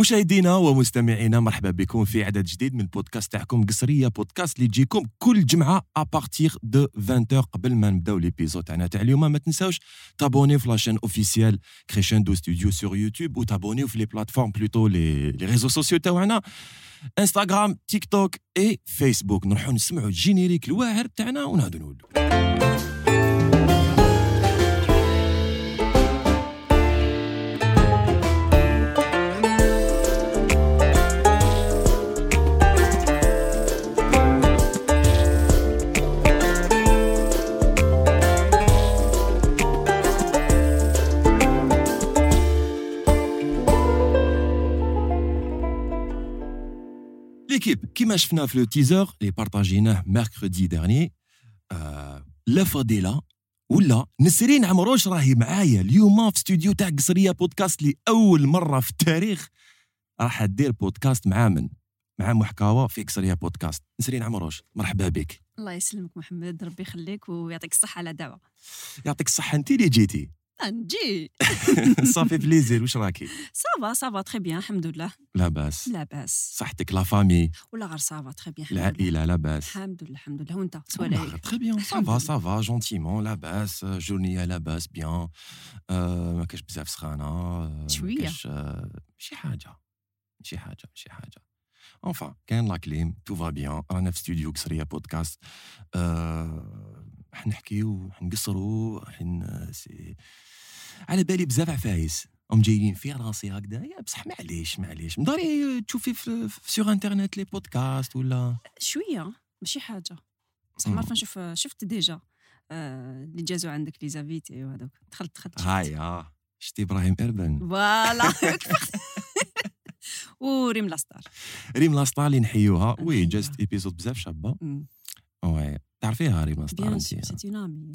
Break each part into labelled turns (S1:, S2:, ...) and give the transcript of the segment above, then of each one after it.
S1: مشاهدينا ومستمعينا مرحبا بكم في عدد جديد من البودكاست تاعكم قصرية بودكاست اللي يجيكم كل جمعة à partir de 20 قبل ما نبداو l'épisode تاعنا تاع اليوم. ما تنساوش t'abonniw في la chaîne officielle كريشندو ستوديو sur يوتيوب وتابونيو في les plateformes plutôt les les réseaux sociaux تاعنا انستغرام تيك توك اي فيسبوك نروحو نسمعوا ال générique الواعر تاعنا ونعاودو نولو. l'équipe كيما شفنا في le teaser اللي بارطاجيناه mercredi dernier آه لا فضيله ولا نسرين عمروش راهي معايا اليوم في استوديو تاع قصريه بودكاست لاول مره في التاريخ راح دير بودكاست مع من مع محكاوى في قصريه بودكاست نسرين عمروش مرحبا بك
S2: الله يسلمك محمد ربي يخليك ويعطيك الصحة على دعوة.
S1: يعطيك الصحة. انت اللي جيتي.
S2: نجي
S1: صافي plaisir واش راكي
S2: ça va ça va très bien الحمد لله
S1: لاباس
S2: لاباس
S1: صحتك la famille
S2: ولا غير ça va très bien
S1: العائله لاباس
S2: الحمد لله الحمد لله وانت سوالي
S1: très bien
S2: ça
S1: va.
S2: ça
S1: va gentiment لاباس journée لاباس bien ما كاش بزاف سخانه آه، شي حاجة شي حاجة شي حاجة enfin كاين la clim tout va bien رانا في ستوديو قصرية بودكاست آه، راح نحكيو راح نقصرو راح ن- c'est على بالي بزاف عفايس. هم جايين في راسي هكذايا بصح معليش معليش. مداري تشوفي في في- سور انترنت لي بودكاست ولا؟
S2: شوية ماشي حاجة. بصح. ما نشوف شفت ديجا آه، اللي جازوا عندك لي زافيتي وهذوك. دخلت دخلت شفت.
S1: هايا شتي إبراهيم إربن.
S2: فوالا وريم لاستار.
S1: ريم لاسطا اللي نحيوها. وي. جاست ايبيزود بزاف
S2: شابة.
S1: وي تعرفيها ريم
S2: بيان
S1: انت
S2: سيت اون امي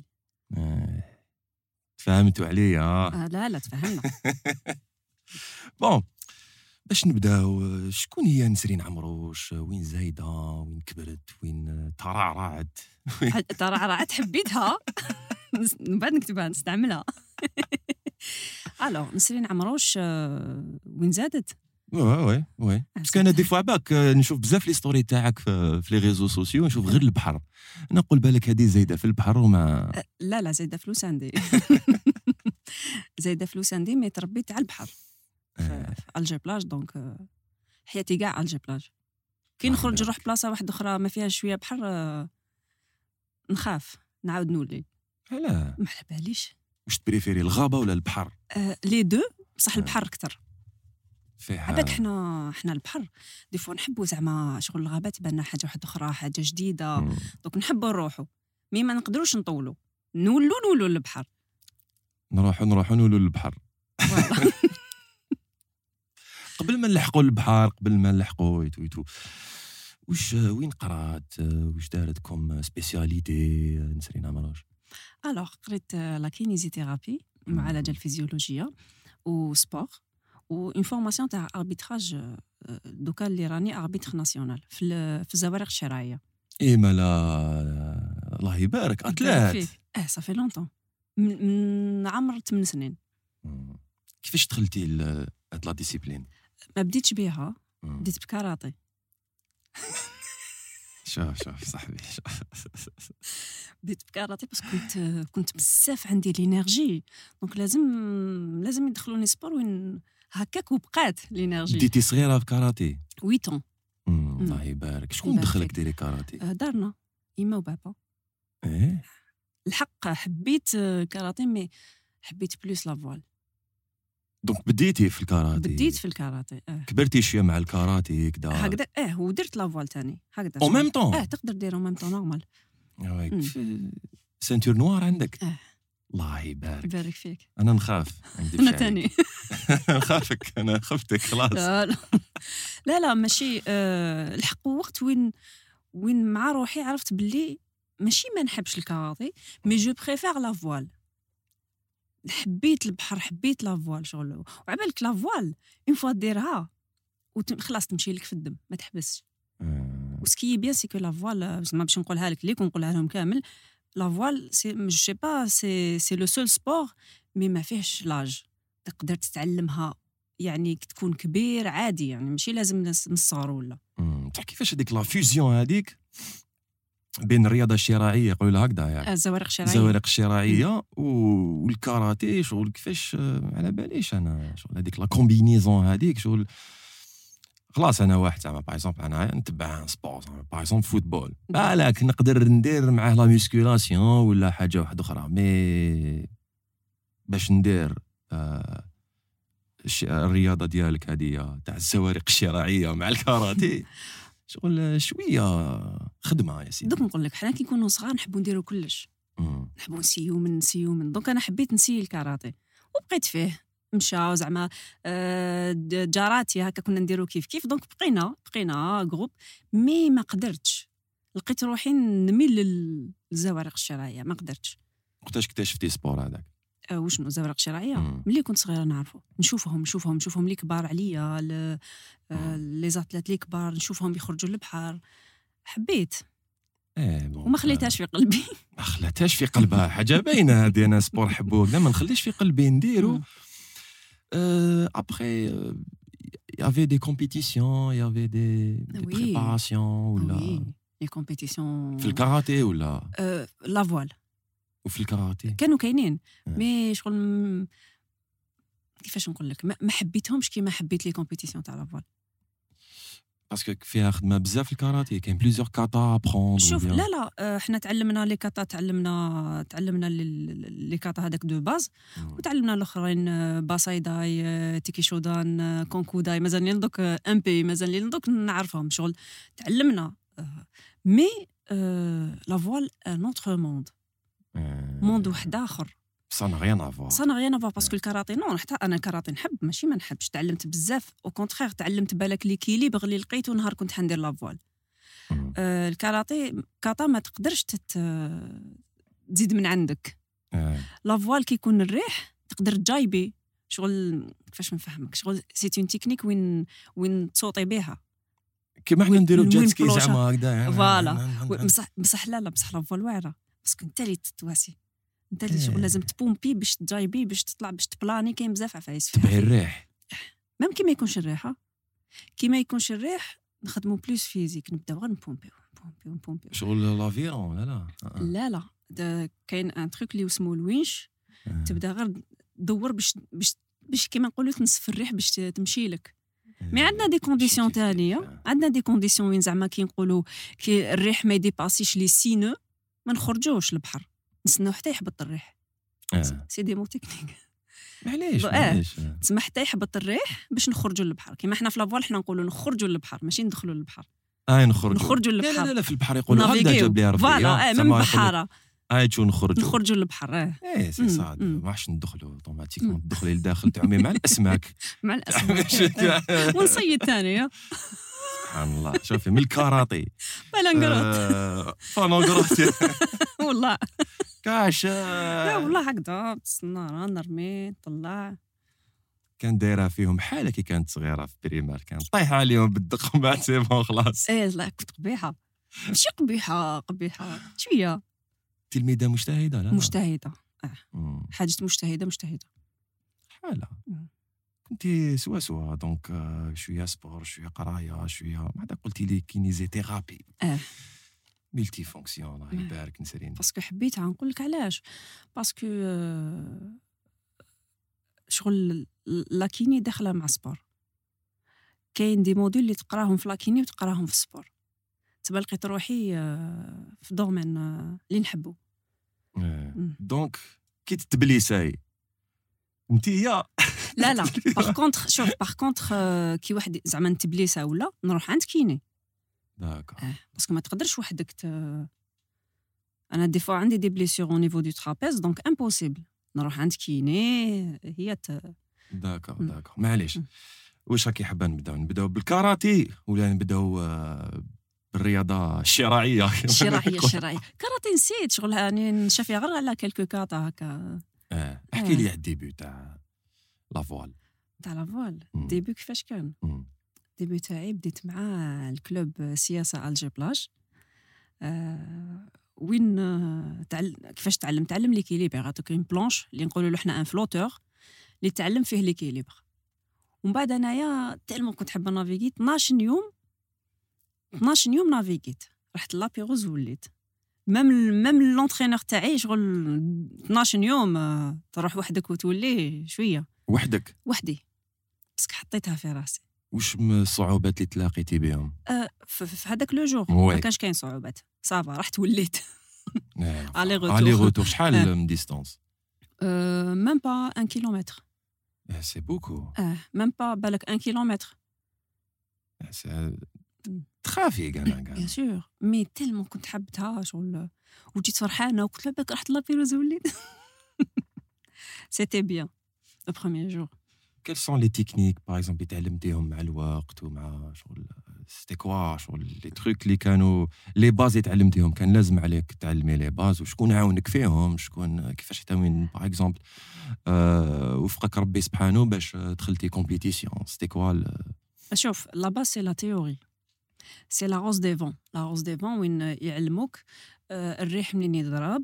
S1: آه. تفهمتوا عليا.
S2: آه، لا لا تفهمنا.
S1: bon باش نبداو شكون هي نسرين عمروش وين زايدة؟ وين كبرت؟ وين ترعرعت؟
S2: راه حبيتها. من بعد نكتبها نستعملها. alors نسرين عمروش آه، وين زادت؟
S1: oui oui parce que أنا des fois باك نشوف بزاف les stories تاعك في في les réseaux sociaux نشوف غير البحر نقول بالك هذه زايده في البحر وما
S2: لا لا زايده فلوس عندي زايده فلوس عندي mais تربيت على البحر. في Alger Plage donc حياتي كاع Alger Plage كي نخرج. نروح بلاصه واحدة أخرى ما فيها شوية بحر نخاف نعاود نولي
S1: لا
S2: ما على باليش
S1: واش تبريفيري الغابه ولا البحر
S2: les deux بصح. البحر أكثر
S1: فيها
S2: عباك حنا حنا البحر. des fois نحبوا زعما شغل الغابات لنا حاجة واحدة أخرى حاجة جديدة.
S1: مم.
S2: donc نحبوا نروحوا mais ما نقدروش نطولوا نولوا نولوا للبحر.
S1: نروحوا نروحوا نولوا للبحر. قبل ما نلحقوا البحر قبل ما نلحقوا ويتو واش وين قرات؟ واش دارت comme spécialité؟ نسرين عمروش
S2: alors قريت la kinésithérapie المعالجه الفيزيولوجيه و sport و une formation تاع arbitrage دوكا اللي راني arbitre nationale في في الزوارق الشراعيه
S1: اي مالا الله يبارك athlète.
S2: آه ça fait longtemps من عمر 8 سنين.
S1: كيفاش دخلتي la discipline
S2: ما بديتش بها
S1: مم.
S2: بديت بكاراتي
S1: شوف شوف صاحبي شوف.
S2: بديت بكاراتي بس كنت كنت بزاف عندي l'énergie donc لازم لازم يدخلوني sport وين هكاك وبقات l'énergie
S1: بديتي صغيرة في كاراتي
S2: 8 ans
S1: مم. الله يبارك. شكون دخلك. ديري كاراتي
S2: آه، دارنا. اما وبابا.
S1: إيه؟
S2: الحق حبيت آه، كاراتي mais حبيت plus la
S1: voile donc بديتي في الكاراتي
S2: بديت في الكاراتي آه.
S1: كبرتي شوية مع الكاراتي كدا
S2: هكذا آه ودرت la voile تاني. هكذا.
S1: au même temps
S2: آه تقدر دير au même temps normal مم.
S1: ceinture noire عندك؟
S2: آه.
S1: الله يبارك.
S2: يبارك فيك.
S1: أنا نخاف أنا.
S2: تاني.
S1: نخافك أنا خفتك خلاص.
S2: لا لا. لا, لا ماشي آه الحق وقت وين وين مع روحي عرفت باللي ماشي ما نحبش الكاراتي mais je préfère la voile. حبيت البحر حبيت la voile شغل. وعبالك la voile une fois ديرها وخلاص تمشي لك في الدم ما تحبسش.
S1: آه.
S2: و ce qui est bien c'est que la voile زعما باش نقولها لك ليك ونقولها لهم كامل la voile c'est je pas c'est c'est le seul sport mais ما فيهش l'âge تقدر تتعلمها. يعني تكون كبير عادي يعني ماشي لازم من الصغر ولا.
S1: تعرف كيفاش هذيك la fusion هذيك بين الرياضة الشراعيه يقولوا لها هكذا يعني.
S2: الزوارق الشرعيه
S1: الزوارق الشراعيه والكاراتيه شغل كيفاش آه، على باليش أنا؟ شغل هذيك la combinaison هذيك شغل خلاص أنا واحد زعما par exemple أنا نتبع sport زعما par exemple football بالك نقدر ندير معاه la musculation ولا حاجة واحدة أخرى. mais باش ندير آه الرياضة ديالك هذه تاع الزوارق الشراعيه مع الكاراتيه. شغل شوية خدمة يا سيدي.
S2: دوك نقول لك حنا كي نكونوا صغار نحبوا نديروا كلش. نحبوا نسيو من نسيو من. donc أنا حبيت نسي الكاراتي وبقيت فيه. مشى زعما آه، جاراتي هكا كنا نديرو كيف كيف. donc بقينا بقينا groupe mais ما قدرتش. لقيت روحي نميل لل- للزوارق الشراعية ما قدرتش.
S1: وقتاش اكتشفتي sport هذاك؟
S2: آه، وشنو زوارق
S1: شراعيه.
S2: ملي كنت صغيرة نعرفه نشوفهم نشوفهم نشوفهم لي كبار عليا آه،. les athlètes لي كبار نشوفهم يخرجوا للبحر. حبيت.
S1: إيه
S2: وما خليتهاش في قلبي.
S1: ما خلاتهاش في قلبها. حاجة باينة هذه أنا sport نحبوه لا ما نخليش في قلبي نديرو.
S2: مم.
S1: ابخي يافي دي كومبيتيسيون يافي دي دي
S2: Oui.
S1: préparations ولا
S2: oui les compétitions
S1: في الكاراتيه ولا
S2: آه، la voile
S1: وفي الكاراتيه
S2: كانوا كاينين
S1: آه.
S2: mais شغل م- كيفاش نقول لك ما ما حبيتهمش كيما حبيت les compétitions تاع la
S1: voile parce que فيها خدمة بزاف الكاراتيه كاين plusieurs kata à apprendre
S2: شوف لا لا آه، حنا تعلمنا les kata تعلمنا تعلمنا les- kata هذاك de base. وتعلمنا الأخرين آه، Bassai Dai آه، Tekki Shodan Kanku Dai مازالني دوك آه، Enpi مازالني دوك نعرفهم شغل. تعلمنا mais la voile un autre monde monde واحد آخر. ça n'a
S1: rien à voir ça
S2: n'a rien à voir parce que الكاراتي non حتى أنا الكاراتي نحب ماشي ما نحبش. تعلمت بزاف au contraire تعلمت بالك l'équilibre اللي لقيته نهار كنت حندير la voile آه الكاراتي kata ما تقدرش تت... تزيد من عندك. la voile كي يكون الريح تقدر تجايبي. شغل كيفاش نفهمك؟ شغل c'est une technique وين وين تصوتي بها
S1: كيما حنا نديرو
S2: وين
S1: جيت سكي
S2: بلوشة.
S1: زعما هكذا
S2: voilà بصح بصح لا لا بصح la voile واعرة. parce que انت اللي تتواسي. انت اللي شغل
S1: إيه.
S2: لازم تبومبي باش تجايبي باش تطلع باش تبلاني كاين بزاف عفايس فيها.
S1: تبعي الريح.
S2: même كي ما يكونش الريحه كي ما يكونش الريح نخدمو plus physique نبداو غير نبومبيو نبومبيو نبومبيو.
S1: شغل l'aviron لا لا. آه.
S2: لا لا. دا كاين un truc اللي اسمه ال winch.
S1: آه.
S2: تبدأ غير دور باش باش باش كيما نقولوا تنصف الريح باش تمشي لك. mais عندنا
S1: des conditions.
S2: ثانية عندنا des conditions وين زعما كي نقولوا كي الريح ما يديباسيش les cinq nœuds ما نخرجوش للبحر نستناو حتى يحبط الريح.
S1: آه.
S2: C'est des mots techniques.
S1: معليش
S2: آه.
S1: معليش. آه.
S2: تسمى حتى يحبط الريح باش نخرجوا للبحر. كيما حنا في la voile حنا نقولوا نخرجوا للبحر ماشي ندخلوا للبحر.
S1: اي نخرجوا.
S2: نخرجوا
S1: لا لا
S2: للبحر.
S1: لا في البحر يقولوا هكذا. جاب لي
S2: voilà آه، من البحاره
S1: اي تشو نخرجوا.
S2: نخرجوا للبحر آه.
S1: إيه سي
S2: مم،
S1: صا
S2: مم.
S1: ما عادش ندخلوا
S2: automatiquement.
S1: تدخلي لداخل تعومي مع الأسماك.
S2: مع الأسماك. آه. ونصيد ثاني
S1: سبحان الله. شوفي من الكاراتي
S2: بالانقروط
S1: آه، فانوغروت
S2: والله.
S1: كاش.
S2: لا والله هكذا السناره نرمي نطلع
S1: كان دايرة فيهم حالة كي كانت صغيرة في بريمار كانت طايحة عليهم بالدق ومن بعد سي بون خلاص
S2: إيه لا كنت قبيحة. ماشي قبيحة قبيحة. شوية.
S1: تلميذة مجتهدة لا. لا.
S2: مجتهده
S1: مم.
S2: حاجة مجتهدة مجتهدة.
S1: حالة.
S2: مم.
S1: كنتي سوا سوا. دونك آه، شوية سبور شوية قراية شوية بعدا قلتي لي كينيزيتيرابي. آه. multi-fonctions الله. يبارك نسرين
S2: parce que حبيتها نقول لك علاش parce que شغل la kiné داخله مع sport كاين des modules اللي تقراهم في la kiné وتقراهم في sport تبا لقيت روحي في domaine اللي نحبو.
S1: donc كي تت blessé انت يا
S2: لا لا par contre شوف par contre كي واحد زعما نت blessé ولا نروح عند kiné
S1: d'accord
S2: آه parce que ما تقدرش وحدك ت... أنا des fois عندي des blessures au niveau de trapèze donc impossible نروح عند kiné هي ت... d'accord.
S1: d'accord معليش. واش راكي حابه نبداو نبداو بالكاراتي ولا نبداو بالرياضه الشراعيه
S2: الشراعيه الشراعيه كاراتي نسيت شغل يعني نشاف غير على quelques كاتا هكا
S1: آه احكي لي على ال début تاع la voile
S2: تاع la voile
S1: مم.
S2: début كيفاش كان
S1: مم.
S2: début تاعي بديت مع ال club سياسة ألجي بلاج. آه وين آه، تعل... كيفاش تعلم؟ تعلم l'équilibre. عطوك une planche اللي نقولوا له حنا un flotteur اللي تعلم فيه l'équilibre. ومن بعد أنايا tellement كنت حابة naviguer 12 يوم 12 يوم نافيغيت. رحت لابيغوز وليت. même même l'entraîneur تاعي شغل 12 يوم آه، تروح وحدك وتولي شوية.
S1: وحدك؟
S2: وحدي. parce que حطيتها في راسي.
S1: وش م- الصعوبات اللي تلاقيتي بهم؟
S2: ف- في هذاك le
S1: jour.
S2: ما كانش كاين صعوبات. ça va رحت وليت. Aller retour.
S1: aller retour شحال
S2: آه.
S1: من distance
S2: même pas un kilomètre
S1: c'est beaucoup
S2: أه même pas بالك un kilomètre
S1: تخافي أنا
S2: bien
S1: كاع
S2: sûr mais tellement كنت حبتها شغل. وجيت فرحانة وقلت لها بالك رحت لابيروز وليت. c'était bien le premier jour
S1: quelles sont les techniques par exemple اللي تعلمتيهم مع الوقت ومع شغل c'était quoi شغل les trucs اللي كانوا les bases اللي تعلمتيهم كان لازم عليك تعلمي les bases وشكون عاونك فيهم شكون كيفاش وين par exemple وفقك ربي سبحانه باش دخلتي compétition c'était quoi
S2: شوف لا باس c'est la théorie c'est la rose des vents la rose des vents وين يعلموك الريح منين يضرب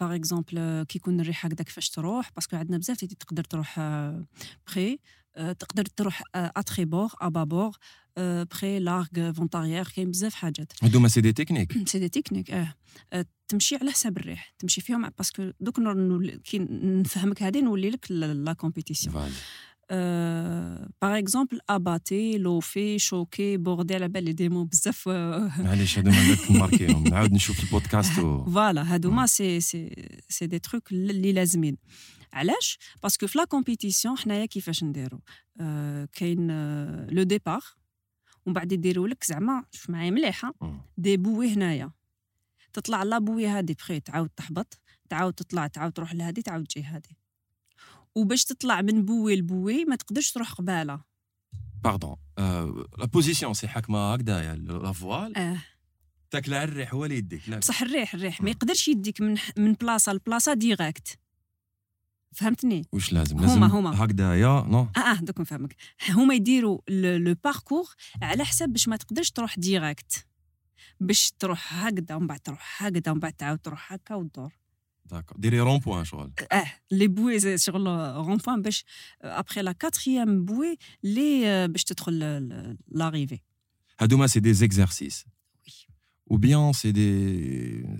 S2: par exemple كي يكون الريح هكذا كيفاش تروح parce que عندنا بزاف تقدر تروح بخي تقدر تروح à tribord à bâbord près largue vent arrière كاين بزاف حاجات.
S1: هادوما c'est des techniques
S2: c'est des techniques آه. آه، تمشي على حساب الريح تمشي فيهم parce que دوك كي نفهمك هذه نولي لك la compétition par exemple abattez lofez choquez bordez على بالي des mots بزاف
S1: معليش هادوما درت نماركيهم نعاود نشوف البودكاست
S2: voilà هادوما c'est c'est c'est des trucs اللي لازمين علاش parce que في la compétition حنايا كيفاش نديرو كاين le départ ومن بعد يديروا لك زعما شوف معايا مليحه. des bouées هنايا تطلع la bouée هادي بخي تعاود تحبط تعاود تطلع تعاود تروح لهادي تعاود تجي هادي وباش تطلع من bouée ل bouée ما تقدرش تروح قبالة.
S1: pardon la position c'est حكمه هكذايا la voile
S2: آه
S1: تاكل على الريح هو اللي يديك لا
S2: بصح الريح الريح ما. يقدرش يديك من من بلاصه لبلاصه direct فهمتني
S1: واش لازم لازم
S2: هما.
S1: هكذايا non
S2: آه آه دوك نفهمك هما يديروا le parcours على حساب باش ما تقدرش تروح direct باش تروح هكذا ومن بعد تروح هكذا ومن بعد تعاود تروح هكا وتدور
S1: d'accord ديري rond-point شغل
S2: آه les bouées زي شغل rond-point باش après la quatrième bouée لي آه، باش تدخل l'arrivée
S1: هادوما c'est des exercices ou bien c'est des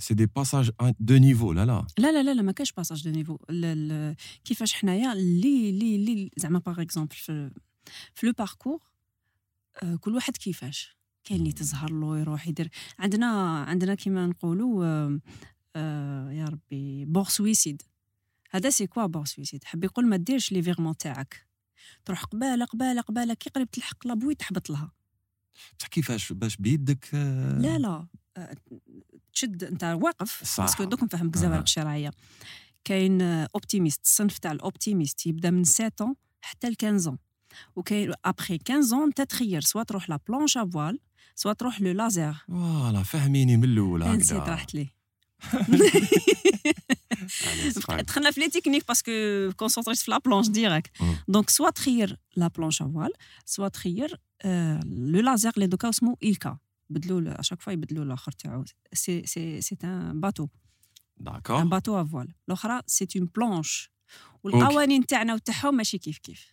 S1: c'est des passages un- de niveau là là.
S2: لا لا لا لا ما كاش passage de niveau ال- ال- كيفاش حنايا les les les زعما par exemple في في لو باركور آه، كل واحد كيفاش. كاين اللي تزهر له يروح يدير. عندنا عندنا كيما نقولوا آه، آه، يا ربي. بور سويسيد هذا سي كوا بور سويسيد حب يقول ما ديرش لي فيغمون تاعك. تروح قبالة قبالة قبالة. كي قريب تلحق لابوي تحبط لها.
S1: كيفاش؟ باش بيدك آه،
S2: لا لا. آه، تشد انت واقف.
S1: صح.
S2: باسكو دوك نفهمك
S1: أها.
S2: الشرعيه كاين اوبتيميست الصنف تاع الاوبتيميست يبدا من 7 حتى ل 15 وكاين ابخي 15 انت تخير. soit تروح la planche à voile soit تروح le laser
S1: voilà فهميني من الأول
S2: نسيت
S1: هكذا
S2: راحت لي.
S1: على صفاك.
S2: دخلنا في les techniques parce que concentrit في la planche direct
S1: مم.
S2: donc soit تخير la planche à voile soit تخير آه، le laser اللي دوكا اسمه ILCA بدلوا à chaque fois يبدلوا الآخر تاعو c'est c'est c'est un bateau un
S1: d'accord
S2: bateau à voile الاخرى c'est une planche والقوانين تاعنا وتاعهم ماشي كيف كيف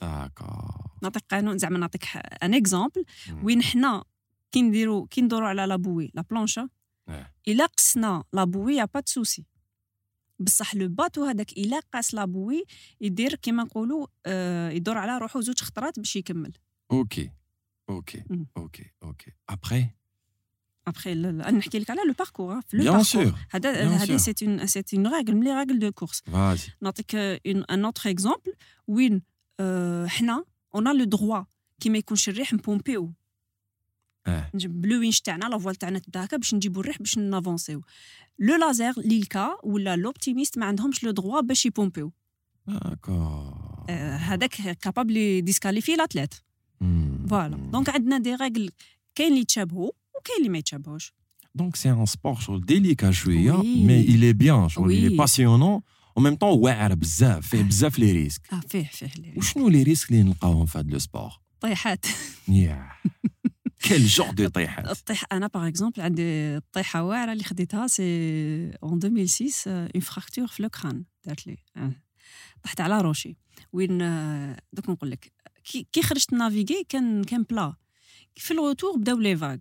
S1: d'accord
S2: نعطيك قانون زعما نعطيك un exemple
S1: مم.
S2: وين حنا كي نديرو كي ندورو على la bouée la planche
S1: إيه.
S2: إلا قسنا la bouée يا pas souci. بصح le bateau هذاك إلا قاس la bouée يدير كيما نقولوا آه يدور على روحو زوج خطرات باش يكمل.
S1: OK OK.
S2: OK
S1: OK. après ابخي
S2: أنا نحكي لك على le parcours في le
S1: parcours
S2: هذا هذه. c'est une c'est une règle من les règles de
S1: course
S2: نعطيك un autre exemple وين حنا on le droit كي ما يكونش الريح نpompيو
S1: آه.
S2: نجيب le winch تاعنا la voile تاعنا تبدا هكا باش نجيبو الريح باش نavancيو. le laser l'ILCA ولا l'Optimist ما عندهمش le droit باش يpompيو.
S1: d'accord
S2: آه، هذاك capable
S1: disqualifier
S2: l'athlète.
S1: voilà.
S2: donc عندنا des règles كاين اللي يتشابهوا وكاين اللي ما يتشابهوش
S1: Donc c'est un sport شغل
S2: Oui.
S1: mais il est bien شغل
S2: Oui.
S1: passionnant. En même temps واعر بزاف فيه بزاف لي ريسك
S2: آه فيه فيه اللي
S1: وشنو لي ريسك اللي نلقاوهم في هذا لو سبور
S2: طيحات
S1: ياه كيل جور دو طيحات
S2: الطيح أنا باغ اكزومبل عندي الطيحه واعره اللي خديتها سي اون 2006 اون فراكتور في لو كران دارت لي. طحت على روشي وين دوك نقول لك كي خرجت نافيغي كان كان بلا في الغوتور بداو لي فاغ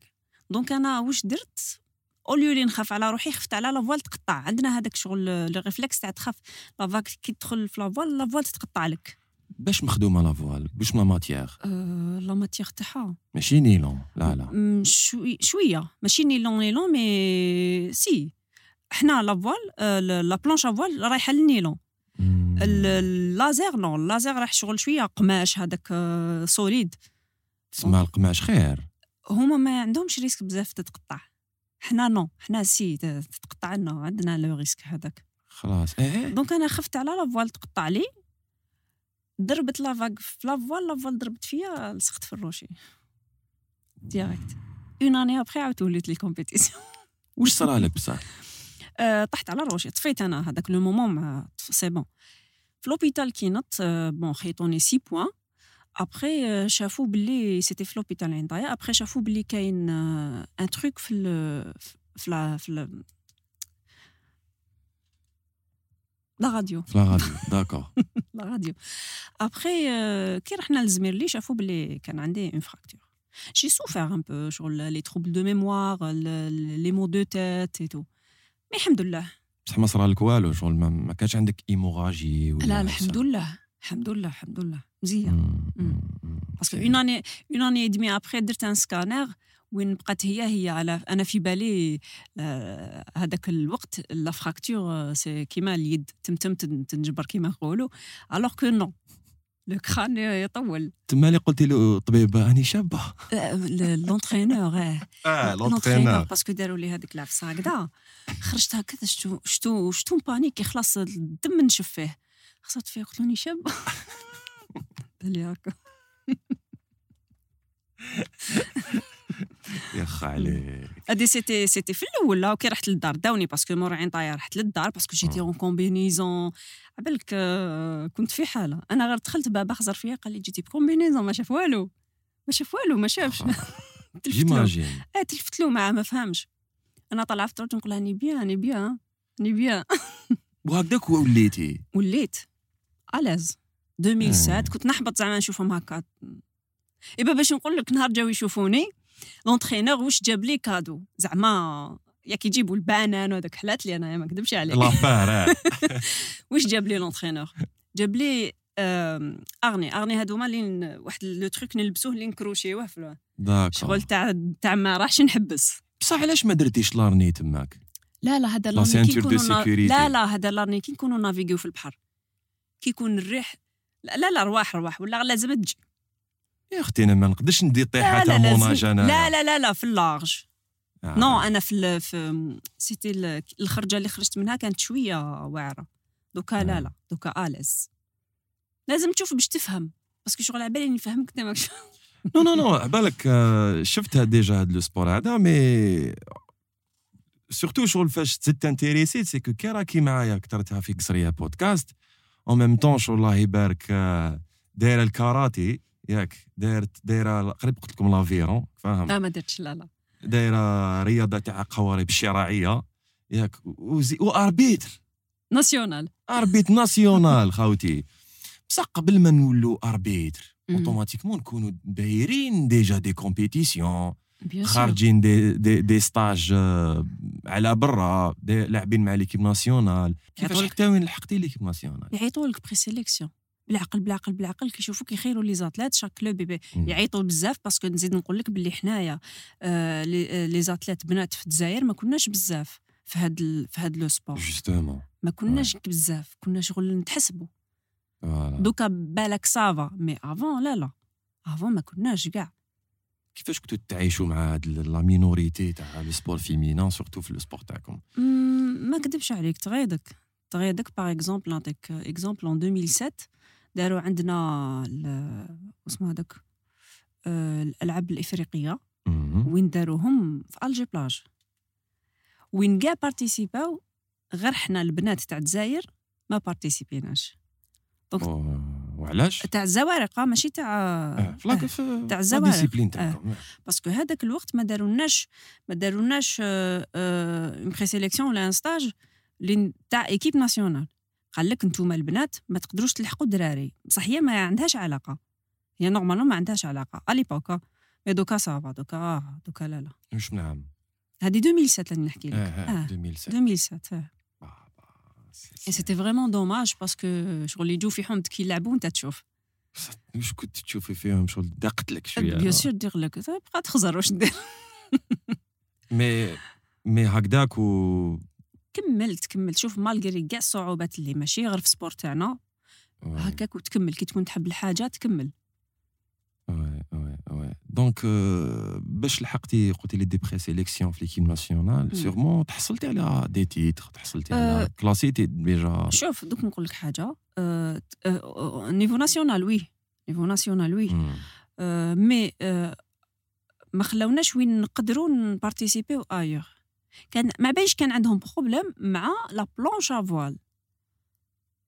S2: دونك أنا واش درت au lieu لي نخاف على روحي خفت على la voile تقطع عندنا هذاك شغل le réflexe تاع تخاف la vague كي تدخل في la voile la voile تتقطع لك
S1: باش مخدومة la voile باش la matière؟
S2: أه la matière تاعها.
S1: ماشي نيلون لا لا.
S2: شوي شوية. ماشي nylon nylon mais c'est. حنا la voile أه la planche à voile رايحة
S1: لل nylon.
S2: ال laser non ال laser راح شغل شوية. قماش هذاك solide
S1: تسمى القماش خير.
S2: هما ما عندهمش risque بزاف تتقطع. حنا non حنا c'est تتقطع لنا عندنا le risque هذاك.
S1: خلاص. إيه
S2: donc أنا خفت على la voile تقطع لي. ضربت la vague في la voile la voile ضربت فيا لصقت في ال rocher. direct. une année après عاودت وليت les compétitions
S1: واش صرا لك بصح
S2: طحت على rocher طفيت أنا هذاك le moment mais c'est bon في لوبيتال كي نط بون خيطوني سي بوان ابخي شافوا باللي سيتي في لوبيتال عندايا ابخي شافوا باللي كاين ان تروك في ال في لا في ال- لا راديو
S1: في لا غادي داكور
S2: لا راديو ابخي كي رحنا للزميرلي شافوا باللي كان عندي اون فراكتور جي سوفير ان بو شغل لي تروبل دو ميموار لي مو دو تيت اي تو مي الحمد لله
S1: بصح ما صرا لك والو شغل ما, كانش عندك ايموراجي ولا
S2: لا الحمد لله الحمد لله الحمد لله مزيان. باسكو. اون اني اون اني دمي ابخي درت ان سكانير وين بقات هي؟ هي على أنا في بالي آه، هذاك الوقت لا فراكتور آه، سي كيما اليد تمتم تن- تنجبر كيما نقولوا الوغ كو نو لو كران يطول
S1: تما اللي قلتي له طبيب راني شابة.
S2: لونترينور
S1: آه.
S2: لونترينور باسكو داروا لي هذيك العفسه هكذا. خرجت هكذا شتو شتو شتو بانيكي خلاص الدم نشف فيه. خسرت فيه قلت لوني شابة. قال لي هكا.
S1: يا خ عليك.
S2: هادي سيتي سيتي في الأول لا وكي رحت للدار داوني باسكو مور عين طايا رحت للدار باسكو جيتي
S1: آه.
S2: اون كومبينيزون. عبالك آه، كنت في حالة. أنا غير دخلت بابا خزر فيا قال لي جيتي بكومبينيزون ما شاف والو. ما شاف والو ما شافش.
S1: جيماجين
S2: آه. تلفت له. معاه ما فهمش. أنا طالعه في الطريق نقول راني بيان راني بيان راني بيان
S1: وهكذاك وليتي؟
S2: وليت. الاز 2007
S1: آه.
S2: كنت نحبط زعما نشوفهم هكا. ايبا باش نقول لك نهار جاو يشوفوني. لونترينور واش جاب لي كادو زعما ياك يجيبوا البانان وهذاك حلات لي أنا ما نكذبش عليك
S1: لافار
S2: واش جاب لي لونترينور جاب لي آم، اغني اغني هادوما اللي واحد le truc نلبسوه اللي نcrochيوه في شغل تاع تاع ما راحش نحبس
S1: بصح علاش ما درتيش l'harnais تماك
S2: لا لا هذا
S1: لا
S2: l'harnais كي نكونوا
S1: sécurité.
S2: لا لا هذا l'harnais كي نكونوا نnaviguيو في البحر كي يكون الريح لا لا, لا رواح رواح ولا لازم تجي
S1: يا أختي أنا ما نقدرش ندير طيحة
S2: لا
S1: تاع la
S2: nage
S1: أنا.
S2: لا لا لا لا في ال large.
S1: آه.
S2: non أنا في في c'était ال- الخرجة اللي خرجت منها كانت شوية واعرة. دوكا
S1: آه.
S2: لا لا دوكا اليز لازم تشوف باش تفهم. باسكو شغل على بالي نفهمك أنت ماكش.
S1: نو نو نو بالك آه، شفتها ديجا هاد لو سبور هذا مي سورتو شغل فاش تزيد تانتيريسي سي كو كي راكي معايا كثرتها في قصرية بودكاست اون ميم طون شغل الله يبارك آه، دايرة الكاراتي ياك دايرت دايرة قريب قلت لكم لافيرون فاهم؟
S2: لا ما درتش لا لا.
S1: دايرة رياضة تاع قوارب الشراعيه ياك وزي و
S2: arbitre
S1: national. arbitre national خاوتي. بصح قبل ما نولوا
S2: arbitre.
S1: automatiquement نكونوا دايرين déjà
S2: des compétitions.
S1: خارجين des des, des stages آه، على برا لاعبين مع l'équipe nationale. كيفاش؟ حتى وين لحقتي l'équipe nationale.
S2: يعيطوا لك présélection. بالعقل بالعقل بالعقل كيشوفوا كيخيروا les athlètes. chaque
S1: club.
S2: يعيطوا بزاف parce que نزيد نقول لك باللي حنايا آه les آه، les athlètes بنات في الجزائر ما كناش بزاف في هاد ال- في هاد le sport
S1: justement.
S2: ما كناش بزاف كنا شغل نتحسبوا دوكا بالك ça va mais avant لا لا. avant ما كناش كاع.
S1: كيفاش كنتوا تعيشوا مع هاد la minorité تاع le sport féminin surtout في le sport تاعكم؟
S2: ما كذبش عليك تغيدك تغيدك par exemple نعطيك exemple en 2007 داروا عندنا اسمه هذاك آه، الألعاب
S1: الإفريقية.
S2: وين داروهم؟ في ال jet plage وين كاع participaw غير حنا البنات تاع الجزائر ما participiناش
S1: و- وعلاش؟
S2: تاع الزوارق آه، ماشي تاع
S1: آه، في
S2: تاع الزوارق. آه.
S1: parce
S2: que هذاك الوقت ما دارولناش ما دارولناش une présélection ولا un stage تاع équipe nationale قال لك انتوما البنات ما تقدروش تلحقوا الدراري. بصح هي ما عندهاش علاقة. هي normalement ما عندهاش علاقة. اللي بوكا mais دوكا ça va دوكا آه دوكا لا لا.
S1: واش من عام
S2: هذه 2007 اللي نحكي لك.
S1: آه
S2: آه
S1: آه 2007
S2: 2007 آه.
S1: بابا، c'-
S2: et c'était vraiment dommage parce que شغل يجوا في حومتك كي يلعبوا وانت تشوف
S1: واش كنت تشوفي فيهم شغل داقت لك شوية
S2: bien sûr دير لك بقى تخزر واش ندير
S1: mais mais هكذاك و
S2: كملت كملت. شوف malgré كاع الصعوبات اللي ماشي غير في sport تاعنا. هكاك وتكمل. كي تكون تحب الحاجة تكمل.
S1: oui oui oui. donc euh, باش لحقتي قلتي لي des présélections في l'équipe
S2: nationale.
S1: sûrement تحصلتي على des titres تحصلتي. على classiti déjà
S2: شوف دوك نقول لك حاجة. niveau national oui niveau
S1: national
S2: oui مي ما خلاوناش وين نقدروا نبارتيسيبيو ايور كان ما بايش كان عندهم بروبليم مع لا بلونش ا فوال.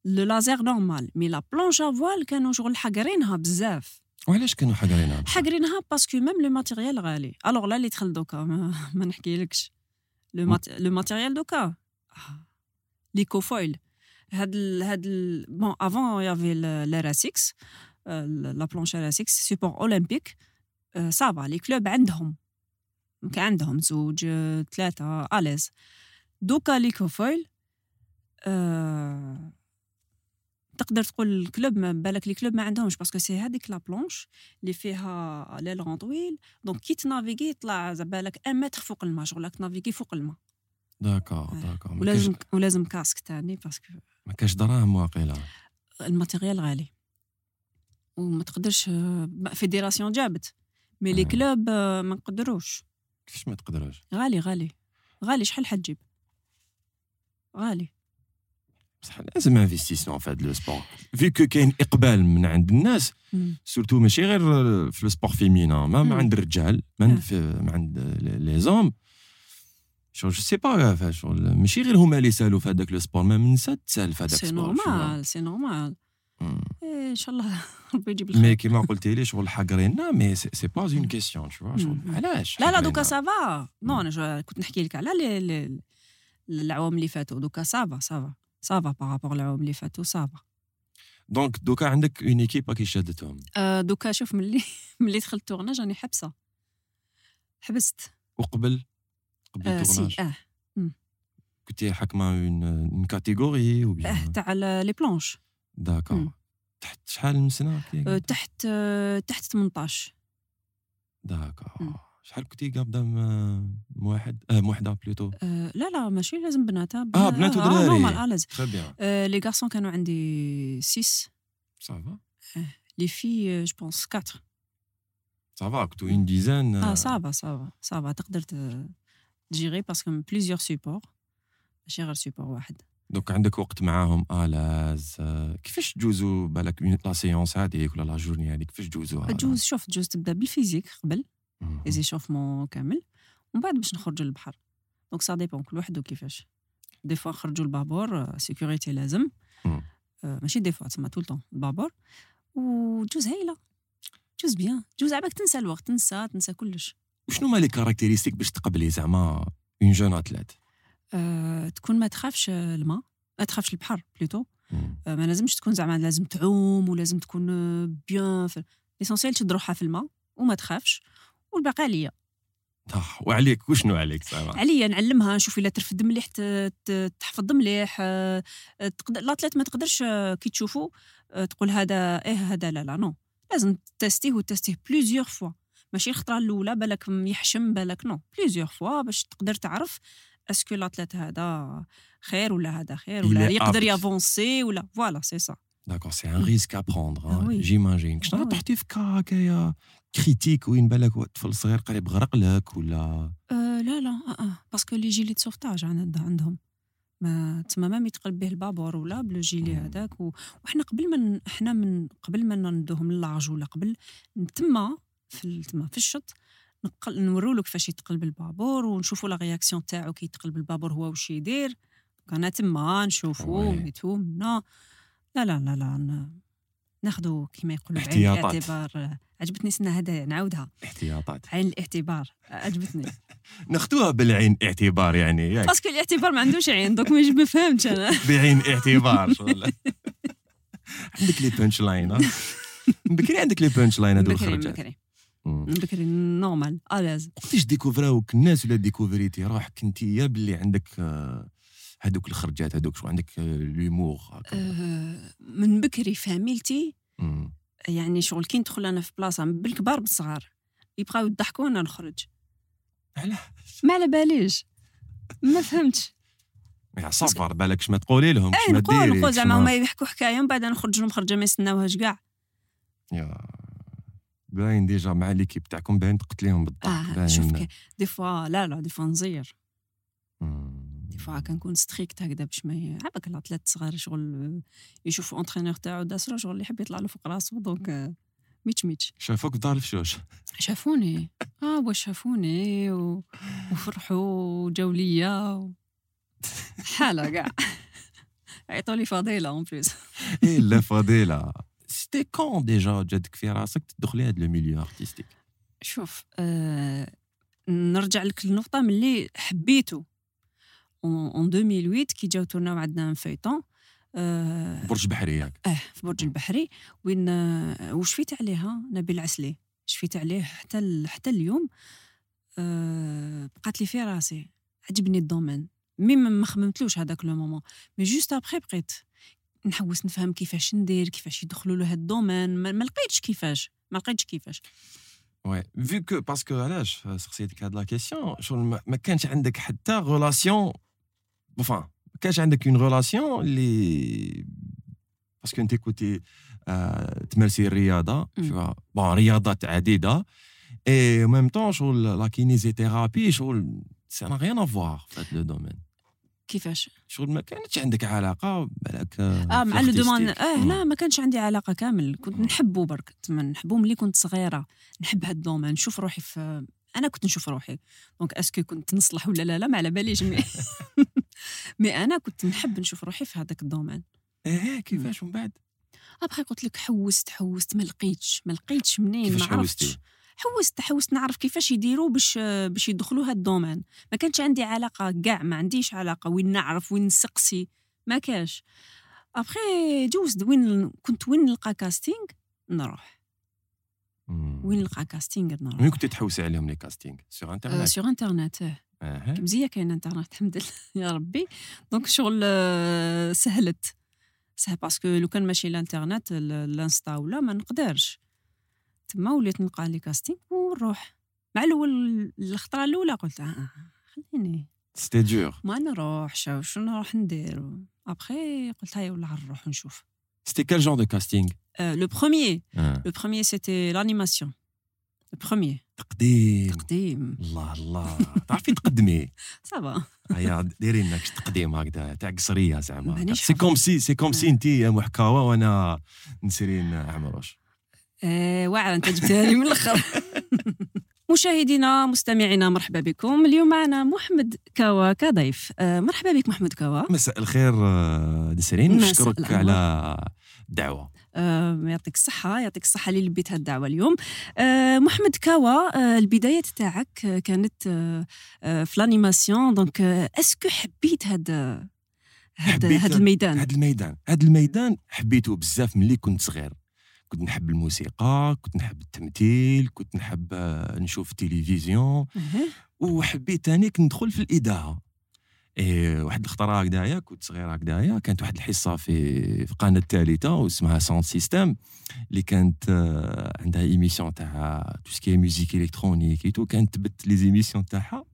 S2: لو لازير نورمال مي لا بلونش ا فوال كانوا شغل حقرينها بزاف.
S1: وعلاش كانوا حقرينها
S2: حقرينها باسكو ميم لو ماتيريال غالي. ألوغ لا اللي دخل دوكا ما, ما نحكيلكش. لو مات... لو ماتيريال دوكا؟ آه، لي كوفويل هاد ال... هاد ال... بون أفون يافي ليرا 6 لا بلونش لا 6 سيبور أولمبيك صافا لي كلوب عندهم. كان عندهم زوج آه، ثلاثة أليز. دوكا لي كوفويل آه، تقدر تقول الكلوب ما بالك لي كلوب ما عندهمش باسكو سي هذيك لا بلونش اللي فيها ليلون طويل دونك كي تنافيغي يطلع بالك أن متر فوق الماء شغل راك تنافيغي فوق الماء.
S1: داكور
S2: آه.
S1: داكور
S2: ولازم
S1: كاش
S2: ولازم casque تاني parce que
S1: ما كاش دراهم واقيلا.
S2: ال matériel غالي. وما تقدرش آه، fédération جابت.
S1: mais
S2: les. clubs ما نقدروش.
S1: كيفاش ما تقدروش
S2: غالي غالي غالي شحال حتجيب غالي
S1: بصح لازم investissement في هذا le sport vu que كاين إقبال من عند الناس. surtout ماشي غير في ال sport féminin mais
S2: mm.
S1: عند الرجال
S2: آه.
S1: من في من عند les hommes شغل جو سي با شغل ماشي غير هما اللي سالوا في هذاك لو سبور ما من نسى تسال في هذاك
S2: سي
S1: السبور
S2: نورمال سي نورمال. إيه، ان شاء الله ربي يجيب
S1: مي
S2: الخير
S1: كيما قلتي لي شغل حقرينا مي سي با اون كيسيون شغل
S2: مم.
S1: علاش
S2: لا لا؟ دوكا سافا نو أنا كنت نحكي لك على العوام اللي فاتوا دوكا سافا سافا سافا بارابور العوام اللي فاتوا سافا
S1: دونك دوكا عندك اون ايكيب كي شادتهم
S2: دوكا شوف ملي ملي دخلت تورناج راني حبسه حبست
S1: وقبل قبل
S2: آه
S1: c'est
S2: آه
S1: كنتي حاكمه une
S2: catégorie
S1: bien
S2: تاع les
S1: planches
S2: مم.
S1: تحت شحال من سنة
S2: آه، تحت آه، تحت 18
S1: d'accord
S2: مم.
S1: شحال كنتي قابضة موحد؟ أه موحدة plutôt
S2: آه، لا لا ماشي لازم بنات
S1: آه، بنات ودراري.
S2: normal لازم.
S1: très bien
S2: آه، les garçons كانوا عندي 6
S1: ça
S2: va les filles je pense 4
S1: ça va كنتو une dizaine
S2: آه صافا صافا صافا تقدر تجيري باسكو بليزيور support ماشي غير سيبور واحد.
S1: donc عندك وقت معاهم à l'aise آه، كيفاش تجوزوا؟ بالك la séance هذيك ولا la journée هذيك كيفاش تجوزوها
S2: تجوز شوف تجوز تبدأ بال physique قبل
S1: مم.
S2: les échauffements كامل ومن بعد باش نخرجوا للبحر. donc ça dépend كل واحد وكيفاش. des fois نخرجوا البابور sécurité لازم.
S1: مم.
S2: آه، ماشي des fois تسمى tout le temps البابور وتجوز هايلة. تجوز bien تجوز عباك تنسى الوقت تنسى تنسى كلش.
S1: وشنو هما les caractéristiques باش تقبلي زعما une jeune athlète
S2: أه تكون ما تخافش الماء ما تخافش البحر
S1: plutôt.
S2: أه ما لازمش تكون زعما لازم تعوم ولازم تكون آه، bien l'essentiel تشد روحها في الماء وما تخافش. والباقي عليا
S1: آه، وعليك. وشنو عليك زعما
S2: عليا نعلمها نشوف إلا ترفد مليح تحفظ مليح آه، تقدر ال athlète ما تقدرش آه، كي تشوفوا آه، تقول هذا إيه هذا لا لا non لازم تستيه وتستيه plusieurs fois ماشي الخطرة الأولى بالك يحشم بالك non plusieurs fois باش تقدر تعرف est-ce que l'athlète هذا خير ولا هذا خير ولا يقدر. يافونسي ولا voilà c'est
S1: ça d'accord c'est un risque
S2: آه
S1: oui.
S2: j'imagine oui.
S1: طحتي في cas هكايا critique وين بالك طفل صغير قريب غرق لك ولا
S2: لا لا أه parce que les gilets sauvetage عند عندهم ما تما ما يتقلب به البابور ولا بلو جيلي. هذاك. وحنا قبل ما حنا من قبل ما ندوهم للاج ولا قبل تما في تما في الشط نقل نوروا له كيفاش يتقلب البابور ونشوفوا la réaction تاعو كي يتقلب البابور هو واش يدير. كان تما نشوفوا. ميتو منا. لا لا لا لا ناخذوا كما يقولوا بعين
S1: احتياطات.
S2: الاعتبار. عجبتني سنة هذا نعاودها.
S1: احتياطات
S2: عين الاعتبار. عجبتني.
S1: ناخذوها بالعين اعتبار يعني ياك.
S2: parce que الاعتبار ما عندوش عين donc ما فهمتش أنا.
S1: بعين اعتبار. عندك les punchlines بكري عندك les punchlines هذو الخرجات؟
S2: بكري. بكري normal الاز
S1: وقتاش ديكوفراوك؟ الناس ولا ديكوفريتي؟ روحك انت يا باللي عندك آه، هذوك الخرجات هذوك شو عندك آه، l'humour هكا.
S2: آه، من بكري famille
S1: تي.
S2: يعني شغل كي ندخل أنا في بلاصة بالكبار بالصغار يبقاو يضحكوا وأنا نخرج.
S1: علاش
S2: ما على باليش ما فهمتش.
S1: يا صفر بالك شما تقولي لهم
S2: اي نقول نقول زعما هما يحكوا حكايه ومن بعد نخرج لهم خرجه ما يستناوهاش كاع
S1: يا باين déjà مع l'équipe تاعكم باين تقتليهم بالضبط
S2: آه
S1: باين
S2: شوف des fois لا لا des fois نزير. des fois كنكون strict هكذا باش ما عباك العطلات صغار شغل يشوفوا entraîneur تاعو داسرو شغل يحب يطلع له فوق راسو donc آه، ميتش ميتش.
S1: شافوك في دار الفشوش
S2: شافوني. آه واش شافوني؟ و... وفرحوا وجاو ليا و... حالة كاع. عيطوا لي فضيلة en
S1: plus لا فضيله c'était quand déjà جاتك في راسك تدخلي هذا le milieu artistique
S2: شوف آه نرجع لك النقطة ملي حبيته. en 2008 كي جاو تورناو عندنا ان فيتون آه
S1: برج بحري ياك
S2: آه في برج البحري. وين آه، وشفيت عليها؟ نبيل العسلي شفيت عليه حتى حتى اليوم؟ آه بقات لي في راسي. عجبني الدومين. mais ما ما خممتلوش هذاك le moment. mais juste après بقيت. نحوس نفهم كيفاش ندير كيفاش يدخلوا له هاد الدومين. ما, ما لقيتش كيفاش ما لقيتش كيفاش.
S1: oui vu que parce que علاش؟ سقسيتك هاد la question شغل ما- ما كانش عندك حتى relation بوفان ما كانش عندك une relation اللي parce que انت كنتي آه تمارسي الرياضة
S2: مم.
S1: شو بون رياضات عديدة. et même temps شغل la kinésithérapie شغل ça n'a rien à voir في هذا le domaine
S2: كيفاش؟
S1: شغل ما كانتش عندك علاقة بالك
S2: آه مع le domaine آه لا ما كانش عندي علاقة كامل. كنت
S1: مم.
S2: نحبه برك نحبه ملي كنت صغيرة نحب هاد ال domaine نشوف روحي في أنا كنت نشوف روحي. donc est-ce que كنت نصلح ولا لا لا ما على باليش. مي مي أنا كنت نحب نشوف روحي في هذاك ال
S1: domaine. إيه كيفاش من بعد؟
S2: أبخي قلت لك حوست حوست ما لقيتش ما لقيتش منين ما عرفتش؟ حوست حوست نعرف كيفاش يديروا باش باش يدخلوا هاد ال domaine. ما كانش عندي علاقة كاع ما عنديش علاقة وين نعرف وين نسقسي ما كاش ابخي جوزت وين كنت وين نلقى casting نروح. وين نلقى casting
S1: وين
S2: نروح
S1: كنتي تحوسي عليهم les castings sur
S2: internet sur internet
S1: آه
S2: مزيه كاين انترنت الحمد لله يا ربي. donc شغل آه، سهلت. سهل parce que لو كان ماشي الانترنت ال- الانستا ولا ما نقدرش. تما وليت نلقى les castings ونروح. مع الأول الخطرة الأولى قلت آه آه، خليني.
S1: c'était dur
S2: ما نروح شو شو نروح ندير؟ ابخي قلت هاي ولا نروح نشوف.
S1: c'était quel genre de casting
S2: le premier
S1: آه.
S2: le premier c'était l'animation le premier
S1: تقديم.
S2: تقديم.
S1: الله الله. تعرفي تقدمي؟
S2: ça va
S1: هيا ديري لنا تقديم هكذا. تاع قسرية زعما. c'est
S2: comme.
S1: si c'est comme si انت محكاوة وأنا نسرين عمروش.
S2: إيه واعر أنت جبتها لي من الأخر. مشاهدينا مستمعينا مرحبا بكم. اليوم معنا محمد كوا كضيف. آه، مرحبا بك محمد كوا
S1: مساء الخير آه، نسرين
S2: مساء
S1: نشكرك. على الدعوة.
S2: آه، يعطيك الصحة يعطيك الصحة اللي لبيت هاد الدعوة اليوم. آه، محمد كوا آه، البدايات تاعك آه، كانت آه، آه، في ال animation donc آه، est-ce que حبيت هاد هاد
S1: حبيت
S2: هاد الميدان؟
S1: هذا الميدان. هذا الميدان حبيته بزاف ملي كنت صغير. كنت نحب الموسيقى كنت نحب التمثيل كنت نحب آه، نشوف التلفزيون. وحبيت تانيك ندخل في الاذاعه إيه واحد الخطرة هكذايا كنت صغير هكذايا كانت واحد الحصة في في القناه الثالثه واسمها Sound System اللي كانت آه، عندها émission تاع tout ce qui musique électronique et tout كانت تبت les émissions تاعها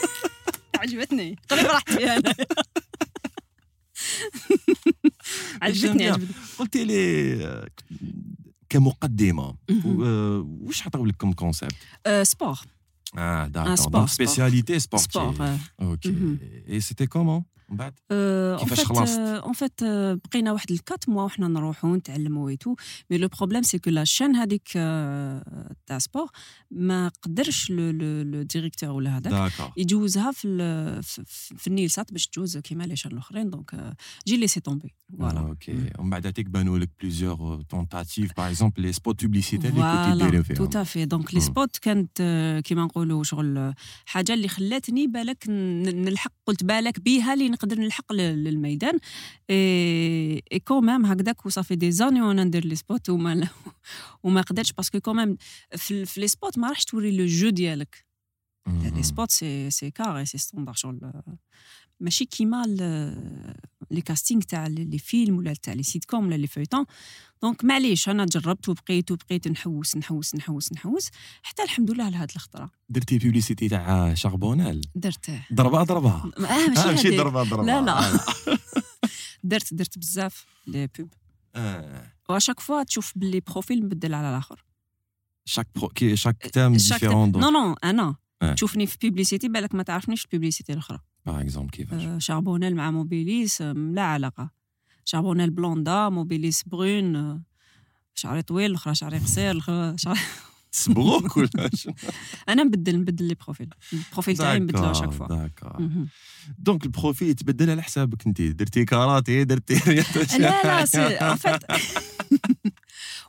S2: عجبتني قريب رحت فيها أنا. عجبتني
S1: جميل.
S2: عجبتني
S1: قلت لي آه، كمقدمة
S2: مهم.
S1: و- آه، واش عطاو لك comme concept
S2: آه، sport
S1: آه
S2: Ah,
S1: d'accord
S2: sport,
S1: donc
S2: sport.
S1: spécialité
S2: sport
S1: sportif
S2: آه.
S1: OK
S2: مهم.
S1: et c'était comment من بعد
S2: اون
S1: كيفاش خلصت؟
S2: en fait بقينا واحد ال quatre mois وحنا نروحو نتعلمو et tout mais le problème c'est que la chaîne هذيك آه، تاع sport ما قدرش le directeur ولا هذاك يجوزها في في, النيلسات باش تجوز كيما les chaînes الأخرين. donc آه، j'ai laissé tomber voilà
S1: OK ومن بعد هذيك بانوا لك plusieurs tentatives par exemple les spots publicité اللي كنت
S2: voilà
S1: ديريو
S2: تو
S1: فيهم
S2: Ah oui donc
S1: les.
S2: spots كانت آه، كيما نقولوا شغل آه، حاجة اللي خلاتني بالك نلحق قلت بالك بيها اللي نقدر نلحق لل- للميدان. et et quand même هكذاك و ça fait des années وأنا ندير les spots وما وما قدرتش parce que quand même في, في les spots ما راحش توري le jeu ديالك. les spots c'est c'est carré c'est standard شغل ماشي كيما les castings تاع les films ولا تاع les sitcoms ولا les feuilletons donc معليش أنا جربت وبقيت وبقيت نحوس نحوس نحوس نحوس حتى الحمد لله لهاد الخطرة.
S1: درتي publicité تاع شاربونال
S2: درته.
S1: ضربة ضربة.
S2: آه ماشي
S1: آه
S2: هادي.
S1: ضربة ضربة.
S2: لا، لا.
S1: آه.
S2: درت درت بزاف les pubs
S1: آه.
S2: و à chaque fois تشوف باللي profil مبدل على الآخر.
S1: chaque pub كي chaque
S2: thème
S1: différent
S2: non non أنا.
S1: آه.
S2: تشوفني في publicité بالك ما تعرفنيش في ال publicité
S1: الأخرى. par exemple
S2: كيفاش شاربونيل مع موبيليس لا علاقه شاربونيل blonde موبيليس brune شعري طويل الاخرى شعري قصير الاخرى شعري
S1: تسبغوك ولا
S2: أنا نبدل نبدل les profils ال profil تاعي نبدلو chaque fois
S1: d'accord.
S2: donc
S1: ال profil يتبدل على حسابك انت درتي karaté درتي
S2: لا لا si en fait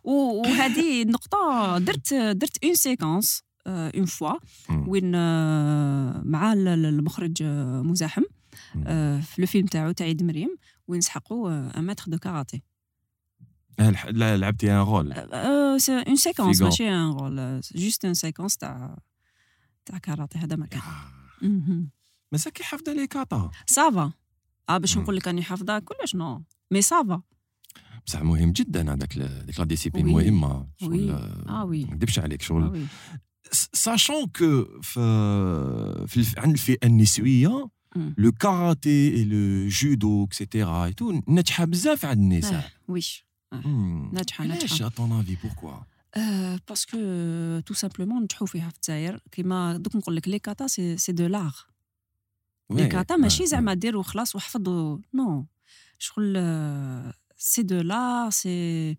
S2: وهذه النقطة درت درت une séquence une fois
S1: مم.
S2: وين آه، مع ال- ال- المخرج آه، مزاحم. آه، في le film تاعو تاع عيد مريم وين سحقوا un maître de
S1: karaté لا لعبتي un
S2: rôle c'est une
S1: séquence.
S2: ماشي un rôle juste une séquence تاع تاع karaté هذا ما كان مهم.
S1: مازال كي حافظه les katas
S2: ça va آه
S1: باش.
S2: نقول لك راني حافظه كلش non mais ça va
S1: بصح مهم جدا هذاك ديك la
S2: discipline.
S1: مهمة شغل. آه،
S2: آه oui
S1: ما نكذبش عليك
S2: آه
S1: شغل
S2: oui
S1: sachant que في في الف- عند الفئه النسويه
S2: مم.
S1: le karaté et le judo et cetera et tout ناجحه بزاف عند النساء
S2: آه، ويش
S1: مم.
S2: ناجحه
S1: علاش
S2: ناجحه
S1: à ton avis pourquoi
S2: آه، parce que tout simplement نجحوا فيها في الجزائر كيما دوك نقول لك les katas c'est c'est de l'art les katas ماشي زعما دير وخلاص وحفظ و- non شغل آه، c'est de la c'est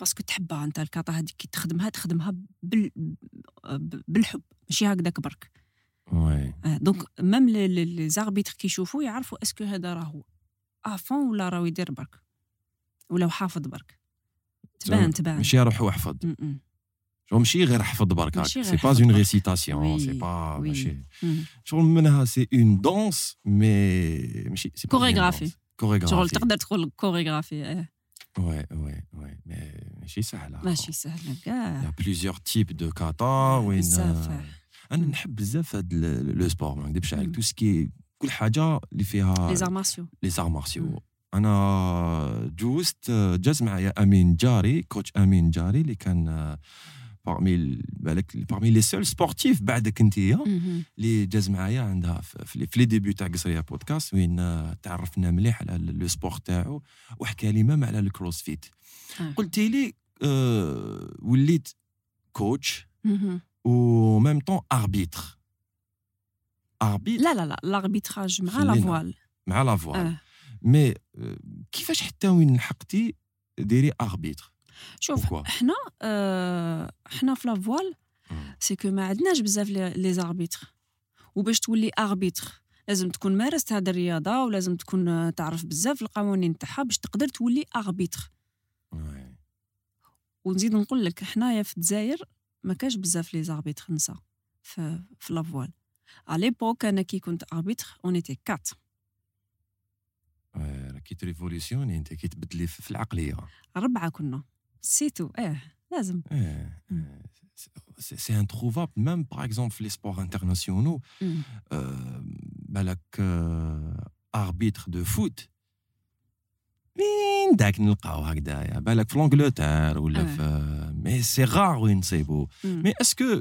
S2: parce que تحبها انت ال kata هذيك كي تخدمها تخدمها بال بالحب ماشي هكذاك برك.
S1: oui.
S2: آه، donc même les arbitres كي يشوفوا يعرفوا est-ce que هذا راهو à fond ولا راهو يدير برك ولا حافظ برك. تبان تبان.
S1: ماشي روح واحفظ. شغل ماشي غير حفظ برك
S2: c'est
S1: pas
S2: une.
S1: récitation c'est
S2: pas.
S1: ماشي. شغل منها c'est une danse mais ماشي
S2: chorégraphie.
S1: chorégraphie
S2: شغل تقدر تقول كوريغرافي
S1: oui oui oui mais ماشي سهله
S2: ماشي
S1: Il y
S2: كاع
S1: a plusieurs types de kata وين أنا نحب بزاف هاد le sport ما نكذبش عليك.
S2: tout
S1: ce qui كل حاجة اللي فيها
S2: les
S1: les arts martiaux
S2: مم.
S1: أنا جوزت جاز معايا امين جاري coach امين جاري اللي كان parmi بالك parmi les seuls sportifs بعدك انت اللي جاز معايا عندها في les débuts تاع قصرية بودكاست وين آه، تعرفنا مليح على le sport تاعو وحكى لي même على ال
S2: CrossFit.
S1: قلت لي آه، وليت coach و même temps arbitre arbitre
S2: لا لا لا l'arbitrage مع. la voile
S1: مع
S2: la
S1: voile. mais كيفاش حتى وين لحقتي ديري arbitre
S2: شوف حنا آه، حنا في la voile c'est que ما عندناش بزاف les arbitres. وباش تولي arbitre لازم تكون مارست هذه الرياضة ولازم تكون آه، تعرف بزاف القوانين تاعها باش تقدر تولي arbitre. ونزيد نقول لك حنايا في الجزائر ما كاش بزاف les arbitres نساء في في la voile. à l'époque أنا كي كنت arbitre on était quatre
S1: كي ت révolutionner انت كي تبدلي في في العقلية.
S2: ربعة كنا. c'est tout آه لازم.
S1: إيه. c'est introuvable même par exemple في les
S2: sports
S1: internationaux بالك arbitre de foot وين داك نلقاو هكذايا بالك في l'Angleterre ولا. في mais c'est rare وين نصيبو. mais est-ce que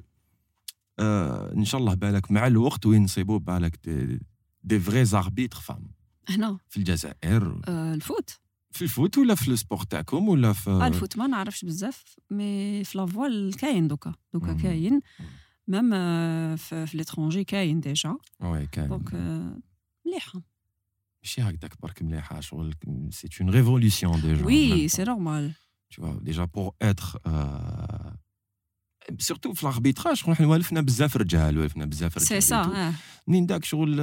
S1: ان شاء الله بالك مع الوقت وين نصيبو بالك des, des vrais arbitres femmes
S2: هنا
S1: في الجزائر
S2: ال foot
S1: في ال foot ولا في ال sport تاعكم ولا في
S2: آه ال foot ما نعرفش بزاف mais في la voile كاين دوكا دوكا
S1: مم.
S2: كاين. même آه، في, في l'étranger كاين déjà.
S1: oui كان
S2: donc آه، مليحة.
S1: ماشي هكذاك برك مليحة شغل c'est une révolution déjà
S2: oui c'est normal
S1: tu vois déjà pour être surtout في ال arbitrage شغل حنا والفنا بزاف رجال والفنا بزاف رجال
S2: سي سا
S1: منين داك شغل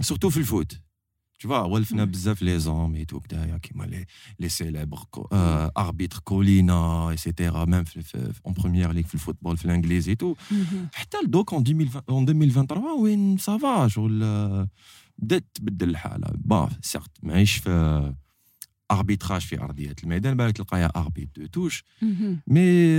S1: surtout في ال foot. Tu vois والفنا بزاف les hommes et tout كدايا كيما les les célèbres arbitres Collina et cetera même en Premier League في ال football في الانجليزي tout حتى لدوك en 2023 وين ça va شغل بدات تبدل الحاله bah certes ماهيش في arbitrage في ارضيه الميدان بالك تلقاها arbitre de touche mais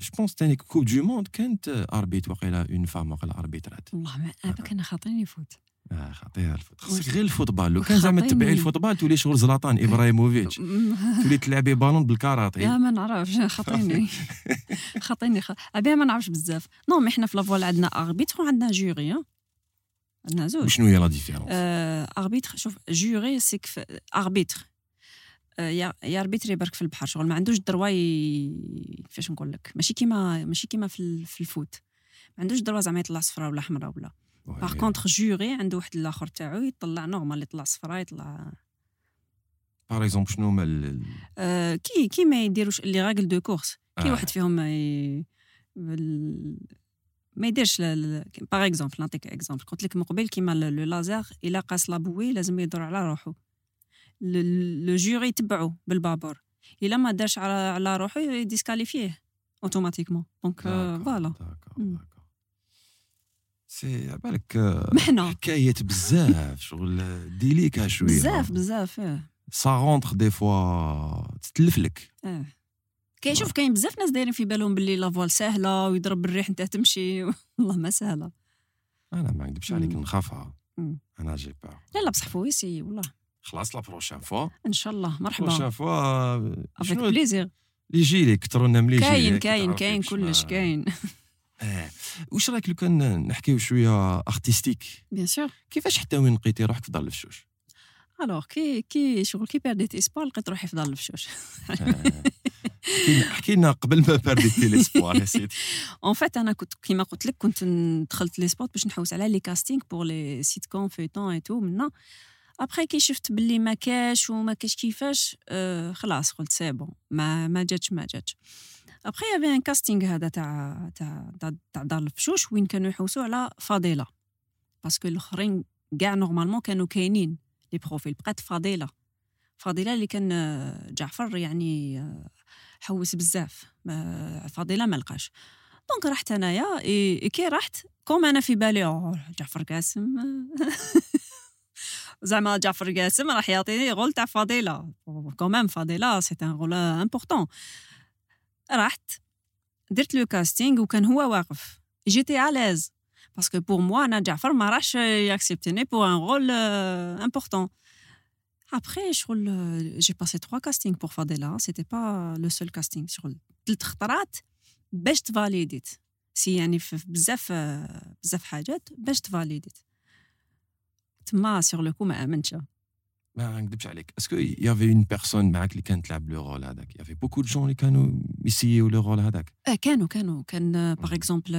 S1: je pense تاني Coupe du monde كانت arbitre وقيلا une femme وقيلا اربيترات
S2: والله ما أنا خاطرني يفوت
S1: آه خطير ال foot خصك غير ال football. لو كان زعما تبعي ال football تولي شغل زلاتان إبراهيموفيتش. تولي تلعبي ballon بال karaté
S2: يا ما نعرفش. خاطيني. خاطيني أبي ما نعرفش بزاف. non mais حنا في la voile عندنا arbitre وعندنا jury عندنا زوج.
S1: شنو هي la différence
S2: arbitre شوف jury c'est que arbitre يا اربيتري برك في البحر. شغل ما عندوش ال droit كيفاش نقول لك؟ ماشي كيما ماشي كيما في, في ال foot. ما عندوش droit زعما يطلع صفراء ولا حمراء ولا. par contre jury عنده واحد الآخر تاعو يطلع normal يطلع صفراء يطلع
S1: par exemple شنو هما
S2: آه كي كي ما يديروش les règles de course. كي آه. واحد فيهم ي... ما يديرش par exemple نعطيك exemple قلت لك من قبل كيما le laser إلا قاس la bouée لازم يدور على روحو. le jury يتبعو بال vapeur. إلا ما دارش على على روحو يديسكاليفيه automatiquement donc voilà
S1: c'est بالك
S2: محنا
S1: حكاية بزاف شغل délicat شوية.
S2: بزاف بزاف آه
S1: ça rentre des fois تتلف لك
S2: آه كاين شوف كاين بزاف ناس دايرين في بالهم باللي la voile سهلة ويضرب الريح انت تمشي. والله ما سهلة.
S1: أنا ما نكذبش عليك نخافها. أنا j'ai peur
S2: لا لا بصح voici والله.
S1: خلاص la prochaine fois
S2: إن شاء الله. مرحبا. prochaine fois
S1: avec plaisir لي كثروا لنا ملي
S2: كاين كاين كاين كلش كاين.
S1: آه واش رأيك لو كان نحكيو شوية artistique
S2: bien sûr
S1: كيفاش حتى وين لقيتي روحك في دار الفشوش؟
S2: alors كي كي شغل كي perdit espoir لقيت روحي في دار الفشوش.
S1: حكي لنا قبل ما برديتي l'espoir يا سيدي.
S2: en fait أنا كنت كيما قلت لك كنت دخلت les spots باش نحوس على les castings pour les sitcoms فيتون et tout منا après كي شفت باللي ما كاش وما كاش كيفاش آه خلاص قلت c'est bon ما ما جاتش ما جاتش. après y avait un casting هذا تاع تاع تاع دار الفشوش وين كانوا يحوسوا على فضيله parce que الاخرين كاع normalement كانوا كاينين les profils بقات فضيله فضيله اللي كان جعفر يعني حوس بزاف فضيله ما لقاش donc رحت انايا كي رحت comme أنا في بالي جعفر قاسم زعما جعفر قاسم راح يعطيني rôle تاع فضيله quand même فضيله c'est un rôle important رحت درت le casting وكان هو واقف. جيتي à l'aise parce que pour moi أنا جعفر ما راحش ياكسبتني pour un rôle important شغل j'ai passé trois castings pour فاديلا c'était pas le seul casting شغل ثلاث خطرات باش تفاليديت سي يعني في بزاف بزاف حاجات باش تفاليديت تما sur le coup ما امنتش
S1: ما نكذبش عليك est-ce que y avait une personne معاك اللي كانت تلعب le rôle هذاك y avait beaucoup de gens اللي كانوا يسيو le rôle هذاك
S2: آه كانوا كانوا كان par exemple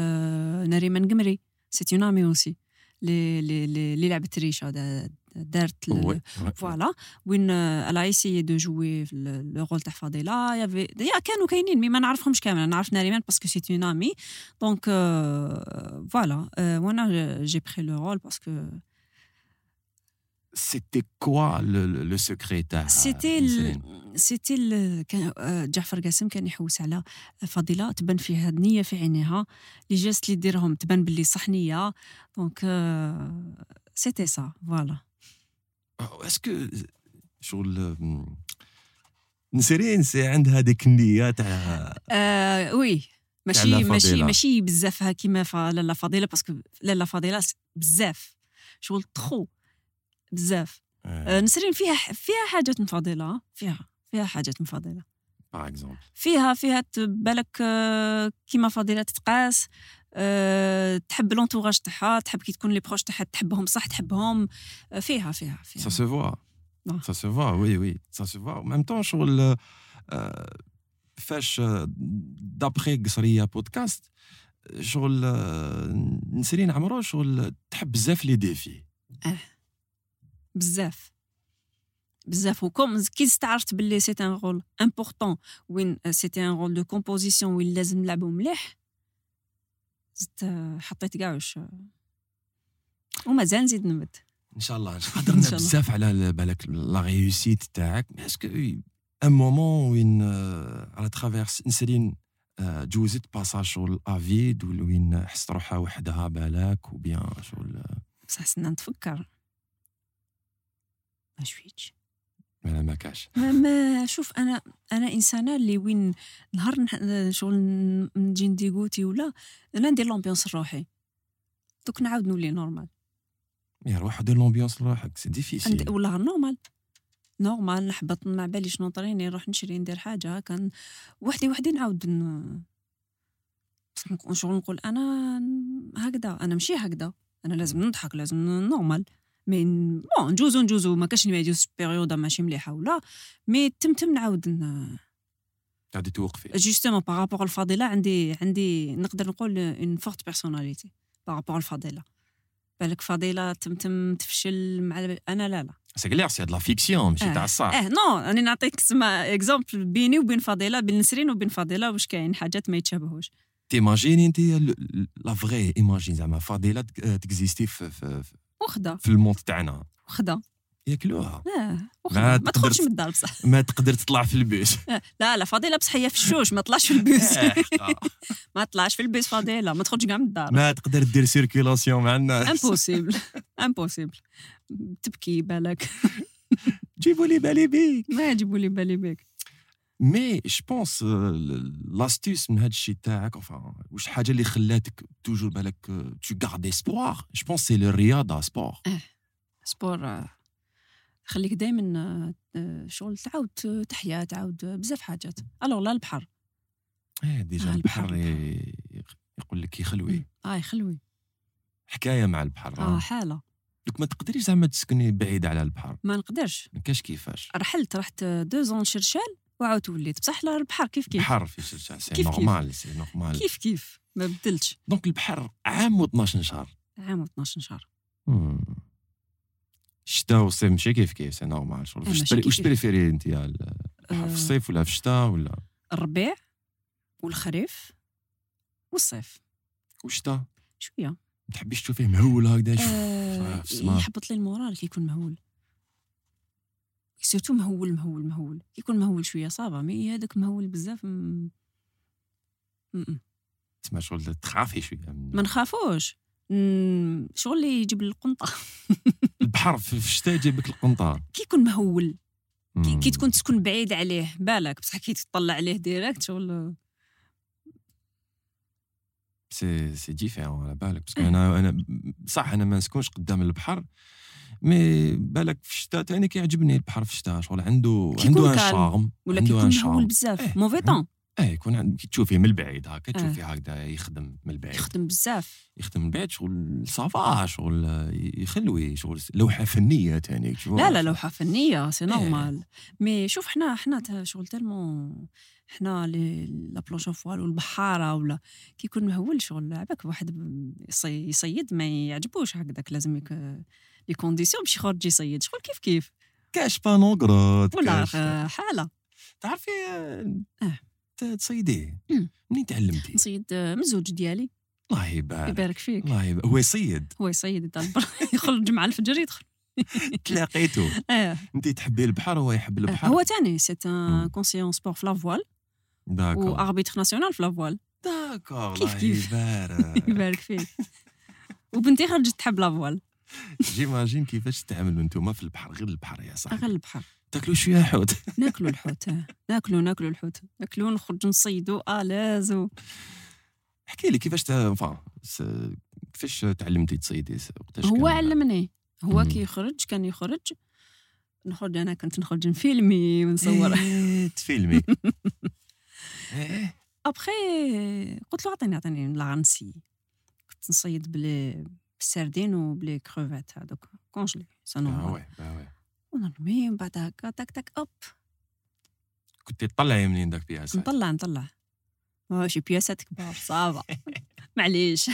S2: نريمان قمري c'est une amie aussi اللي اللي اللي لعبت ريشه دارت voilà وين elle a essayé de jouer le rôle تاع فاضله y avait يا كانوا كاينين mais ما نعرفهمش كامل نعرف ناريمان parce que c'est une amie donc voilà وأنا j'ai pris le rôle parce que
S1: C'était quoi le, le, secret تاع
S2: c'était سيتي جعفر قاسم كان يحوس على فضيلة تبان فيها النية في عينيها les gestes اللي ديرهم تبان باللي صح نيه donc c'était ça voilà
S1: est-ce que شغل نسرين c'est عندها ديك النية تاع
S2: آه oui ماشي ماشي ماشي بزاف كيما لاله فضيلة parce que لاله فضيلة بزاف. شغل تخو. بزاف. آه. نسرين فيها فيها حاجات مفضلة فيها فيها حاجات مفضلة.
S1: par exemple
S2: فيها فيها بالك كيما فضيلة تتقاس أه تحب l'entourage تاعها تحب كي تكون les proches تاعها تحبهم صح تحبهم. فيها فيها فيها.
S1: سا سو فوا سا سو فوا وي وي سا سو فوا ميم طون شغل أه فاش d'après قصريه بودكاست شغل نسرين عمروش شغل تحب بزاف les défis
S2: آه بزاف بزاف وكم كي استعرفت باللي c'est un rôle important وين c'était un rôle de composition وين لازم نلعبو مليح زدت حطيت كاع واش ومازال نزيد نمد
S1: ان شاء الله هضرنا
S2: شاء الله.
S1: بزاف على بالك la réussite تاعك est-ce que un moment وين آه، على ترافيرس نسرين آه، جوزت passage شغل à vide وين حست روحها وحدها بالك و bien شغل
S2: بصح سنا نتفكر ما شويتش
S1: ما ما كاش.
S2: ما, ما شوف أنا أنا إنسانة اللي وين نهار شغل نجي ن dégoûter ولا أنا ندير l'ambiance لروحي. donc نعاود نولي normal
S1: يا روح دير l'ambiance لروحك
S2: c'est
S1: difficile
S2: ولا normal normal نحبط ما باليش نوطريني نروح نشري ندير حاجة كان وحدي وحدي نعاود ن... شغل نقول أنا هكذا أنا ماشي هكذا. أنا لازم نضحك لازم normal mais bon نجوزو نجوزو ما كاش ما يجوز période ماشي مليحة ولا mais تم تم نعاود.
S1: قاعد توقفي.
S2: justement par rapport الفضيله عندي عندي نقدر نقول une forte personnalité par rapport الفضيله بالك فضيله تم تم تفشل مع أنا لا لا.
S1: c'est clair c'est la fiction ماشي تاع الصح
S2: آه. non راني نعطيك تسمى exemple بيني وبين فضيله بين نسرين وبين فضيله واش كاين حاجات ما يتشابهوش.
S1: تيماجيني أنت لا فغي ايماجين زعما فضيله تك- تكزيستي في-
S2: وخدا
S1: في الموند تاعنا.
S2: وخدا
S1: ياكلوها.
S2: آه
S1: ما
S2: وخدا ما تخرجش من الدار بصح
S1: ما تقدر تطلع في البيس
S2: آه، لا لا فضيله بصح هي في الشوش ما طلعش في البيس ما طلعش في البيس فضيله ما تخرج كاع من الدار.
S1: ما تقدر دير سيركيلاسيون مع الناس.
S2: امبوسيبل امبوسيبل تبكي بالك.
S1: جيبوا لي بالي بيك.
S2: ما يجيبوا لي بالي بك
S1: مي جو بونس لاستيس من هذا الشيء تاعك واش الحاجة اللي خلاتك توجور بالك تو غارد اسبوار جو بونس سي الرياضه سبور
S2: سبور آه، خليك دائما شغل تعاود تحيا تعاود بزاف حاجات. الوغ لا البحر.
S1: إيه ديجا
S2: آه،
S1: البحر
S2: البحر.
S1: يقول لك يخلوي.
S2: آه يخلوي.
S1: حكاية مع البحر
S2: آه
S1: آه.
S2: حالة.
S1: دوك ما تقدريش زعما تسكني بعيد على البحر.
S2: ما نقدرش.
S1: ما كاش كيفاش.
S2: رحلت رحت دو زون شرشال وعاود وليت. بصح البحر كيف كيف؟
S1: البحر في شرشة سي. نورمال سي نورمال
S2: كيف كيف؟ ما بدلتش.
S1: دونك البحر عام و12 شهر
S2: عام و 12 شهر.
S1: الشتاء والصيف ماشي كيف كيف؟ سي نورمال شغل. واش. بريفيري أنت؟ في
S2: آه،
S1: الصيف ولا في الشتاء ولا؟
S2: الربيع والخريف والصيف.
S1: والشتاء
S2: شوية.
S1: ما تحبيش تشوفيه مهول هكذا؟
S2: آه. يحبط لي المورال كي يكون مهول. سيرتو مهول مهول مهول. كي يكون مهول شوية صافا مي هذاك مهول بزاف م...
S1: تسمع شغل تخافي شوية من
S2: ما نخافوش. شغل اللي يجيب القنطة.
S1: البحر في الشتاء يجيبك القنطار
S2: كي يكون مهول. كي. كي تكون تسكن بعيد عليه بالك بصح كي تطلع عليه ديريكت شغل.
S1: سي سي ديفيرون على بالك باسكو. أنا أنا صح أنا ما نسكنش قدام البحر. مي بالك في الشتاء تاني كيعجبني البحر في الشتاء شغل عنده عنده ان. شارم
S2: ولا كي
S1: عنده
S2: يكون
S1: ان
S2: مهول بزاف
S1: إيه.
S2: موفي طون
S1: آه يكون تشوفيه من البعيد هكا
S2: آه.
S1: تشوفيه هكذا يخدم من البعيد
S2: يخدم بزاف
S1: يخدم من البعيد شغل صافا شغل آه، يخلوي شغل لوحة فنية تاني تشوف
S2: لا لا لوحة فنية سي. نورمال مي شوف حنا حنا شغل تالمون حنا لي لا بلونش فوال والبحارة ولا كي يكون مهول شغل عباك واحد يصيد ما يعجبوش هكذاك لازم يك لي كونديسيون باش يخرج يصيد. شغل كيف كيف؟
S1: كاش بانوغروت
S2: ولا
S1: كاش.
S2: حالة.
S1: تعرفي آه،
S2: آه.
S1: تصيديه. منين تعلمتي؟
S2: نصيد آه، من الزوج ديالي.
S1: الله يبارك.
S2: يبارك فيك.
S1: الله يبارك. هو يصيد؟
S2: هو يصيد يخرج مع الفجر يدخل.
S1: تلاقيتو
S2: آه.
S1: انت تحبي البحر وهو يحب
S2: آه،
S1: البحر.
S2: هو تاني. c'est un
S1: même.
S2: ancien sport في la
S1: voile
S2: d'accord. و arbitre national في la
S1: voile
S2: d'accord.
S1: كيف
S2: كيف.
S1: يبارك.
S2: يبارك فيك. وبنتي خرجت تحب la
S1: voile j'imagine كيفاش تتعاملوا أنتم في البحر غير البحر يا صاحبي.
S2: غير البحر.
S1: تاكلوا شوية حوت.
S2: ناكلوا الحوت آه. ناكلوا ناكلوا الحوت. ناكلوا نخرجوا نصيدوا. الاز و...
S1: احكي لي كيفاش. كيفاش تعلمتي تصيدي؟ وقتاش
S2: هو علمني. هو. كي يخرج كان يخرج. نخرج أنا كنت نخرج نفيلمي ونصور.
S1: إيه، تفيلمي. إيه.
S2: ابخي قلت له عطيني عطيني لا غنسي كنت نصيد بلي بالسردين وبلي كروفات هذوك كونجلي
S1: آه
S2: سانو
S1: وي آه وي
S2: ونرمي من بعد هكا تاك تاك اب
S1: كنت تطلعي منين داك بياسات
S2: نطلع نطلع شي بياسات كبار صافا معليش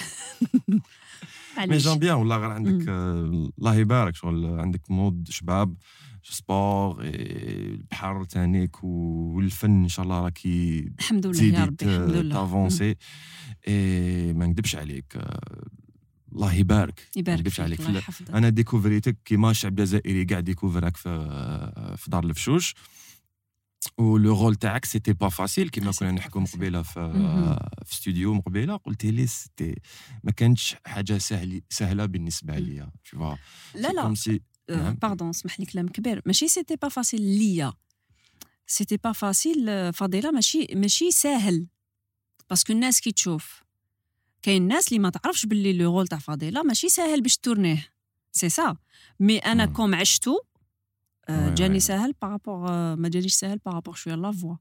S1: مي جون بيان والله غير عندك الله يبارك شغل عندك مود شباب سبور البحر تانيك والفن ان شاء الله راكي
S2: الحمد لله يا ربي الحمد لله.
S1: تافونسي ما نكذبش عليك الله يبارك.
S2: يبارك فيك
S1: عليك.
S2: الله يحفظك.
S1: أنا ديكوفريتك كيما الشعب الجزائري كاع ديكوفراك في في دار الفشوش. ولو رول تاعك سيتي با فاسيل كيما
S2: آه،
S1: كنا نحكوا. مقبله في. في استوديو مقبله قلت لي c'était ما كانتش حاجة سهله سهلة
S2: بالنسبة.
S1: ليا vois.
S2: لا لا.
S1: نعم.
S2: pardon اسمح لي كلام كبير. ماشي c'était pas facile ليا. c'était pas facile فضيله ماشي ماشي ساهل parce que الناس كي تشوف. كاين ناس اللي ما تعرفش باللي le rôle تاع فضيله ماشي ساهل باش tournerيه. c'est ça mais أنا
S1: même.
S2: comme عشتو آه، جاني. ساهل par rapport ما جانيش ساهل par rapport شوية la voix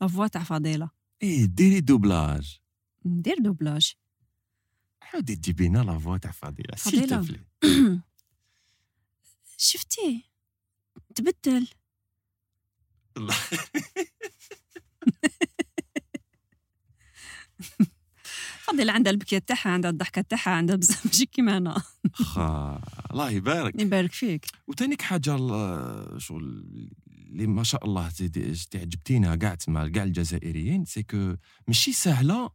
S2: la voix تاع فضيله
S1: إيه ديري doublage.
S2: ندير doublage.
S1: حاولي تجيبي لنا la voix تاع فضيله. تفلي
S2: شفتي؟ تبدل. فضيله عندها البكية تاعها عندها الضحكة تاعها عندها بزاف ماشي كيما أنا.
S1: خا الله يبارك.
S2: يبارك فيك.
S1: وتانيك حاجة شغل اللي ما شاء الله تعجبتينا كاع تما كاع الجزائريين c'est que ماشي سهلة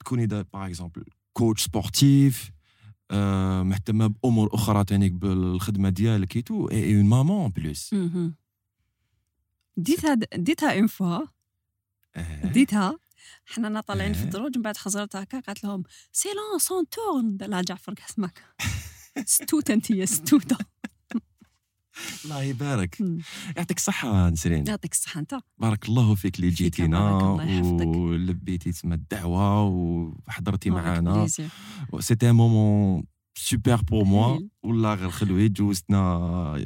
S1: تكوني par exemple coach sportive مهتمه بأمور أخرى تانيك بالخدمة ديالك et tout et en même temps
S2: plus. ديتها ديتها une fois
S1: آه.
S2: ديتها حنا طالعين في
S1: آه.
S2: الدروج من بعد خزرت هكا قالت لهم سي لون سون تورن لها جعفر كاسمك ستوته انت يا ستوته
S1: الله يبارك. يعطيك الصحة نسرين
S2: يعطيك الصحة أنت
S1: بارك الله فيك اللي جيتينا. ولبيتي تما الدعوة وحضرتي معنا. c'était un moment super pour
S2: moi.
S1: والله غير خلوي جوزتنا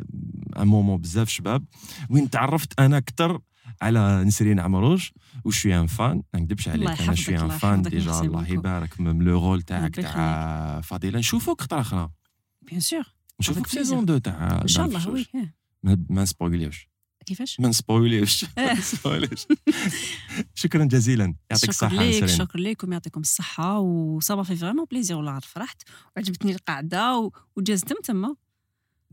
S1: un moment بزاف شباب وين تعرفت أنا أكثر على نسرين عمروش و je suis une fan ما نكذبش عليك
S2: الله
S1: أنا
S2: je
S1: suis une
S2: الله
S1: fan
S2: déjà
S1: الله. يبارك. من le rôle تاعك تاع فضيلة. نشوفوك خطره أخرى.
S2: bien sûr
S1: نشوفوك في. saison 2 تاع
S2: إن شاء الله oui.
S1: ما نسبويليوش
S2: كيفاش؟
S1: ما نسبويليوش
S2: إيه.
S1: شكرا جزيلا. يعطيك
S2: شكرا
S1: الصحة
S2: ليك
S1: نسرين.
S2: شكرا لكم يعطيكم الصحة و ça fait vraiment plaisir والله فرحت. وعجبتني القعدة و- وجاز تمتم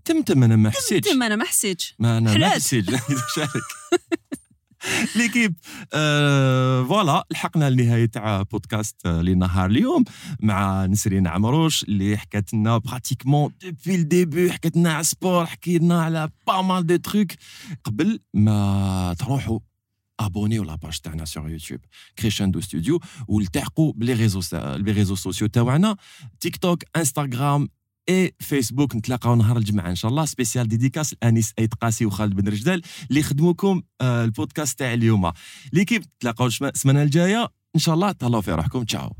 S1: تمتم أنا ما حسيتش.
S2: تم أنا ما حسيتش.
S1: ما أنا ما
S2: حلات.
S1: l'équipe. آه voilà لحقنا لنهاية تاع بودكاست آه، لنهار اليوم مع نسرين عمروش اللي حكت لنا pratiquement depuis le début حكت لنا على sport حكينا على pas mal de trucs قبل ما تروحوا abonnez la page تاعنا sur YouTube Crescendo Studio والتحقوا ب les réseaux ب les réseaux sociaux تاعنا تيك توك انستغرام اي فيسبوك نتلاقاو نهار الجمعة إن شاء الله. spéciale dédicace لانيس ايت قاسي وخالد بن رجدال اللي خدموكم آه، البودكاست تاع اليوم. l'équipe تلاقاو السمانة الجاية. إن شاء الله تهلاو في روحكم. تشاو.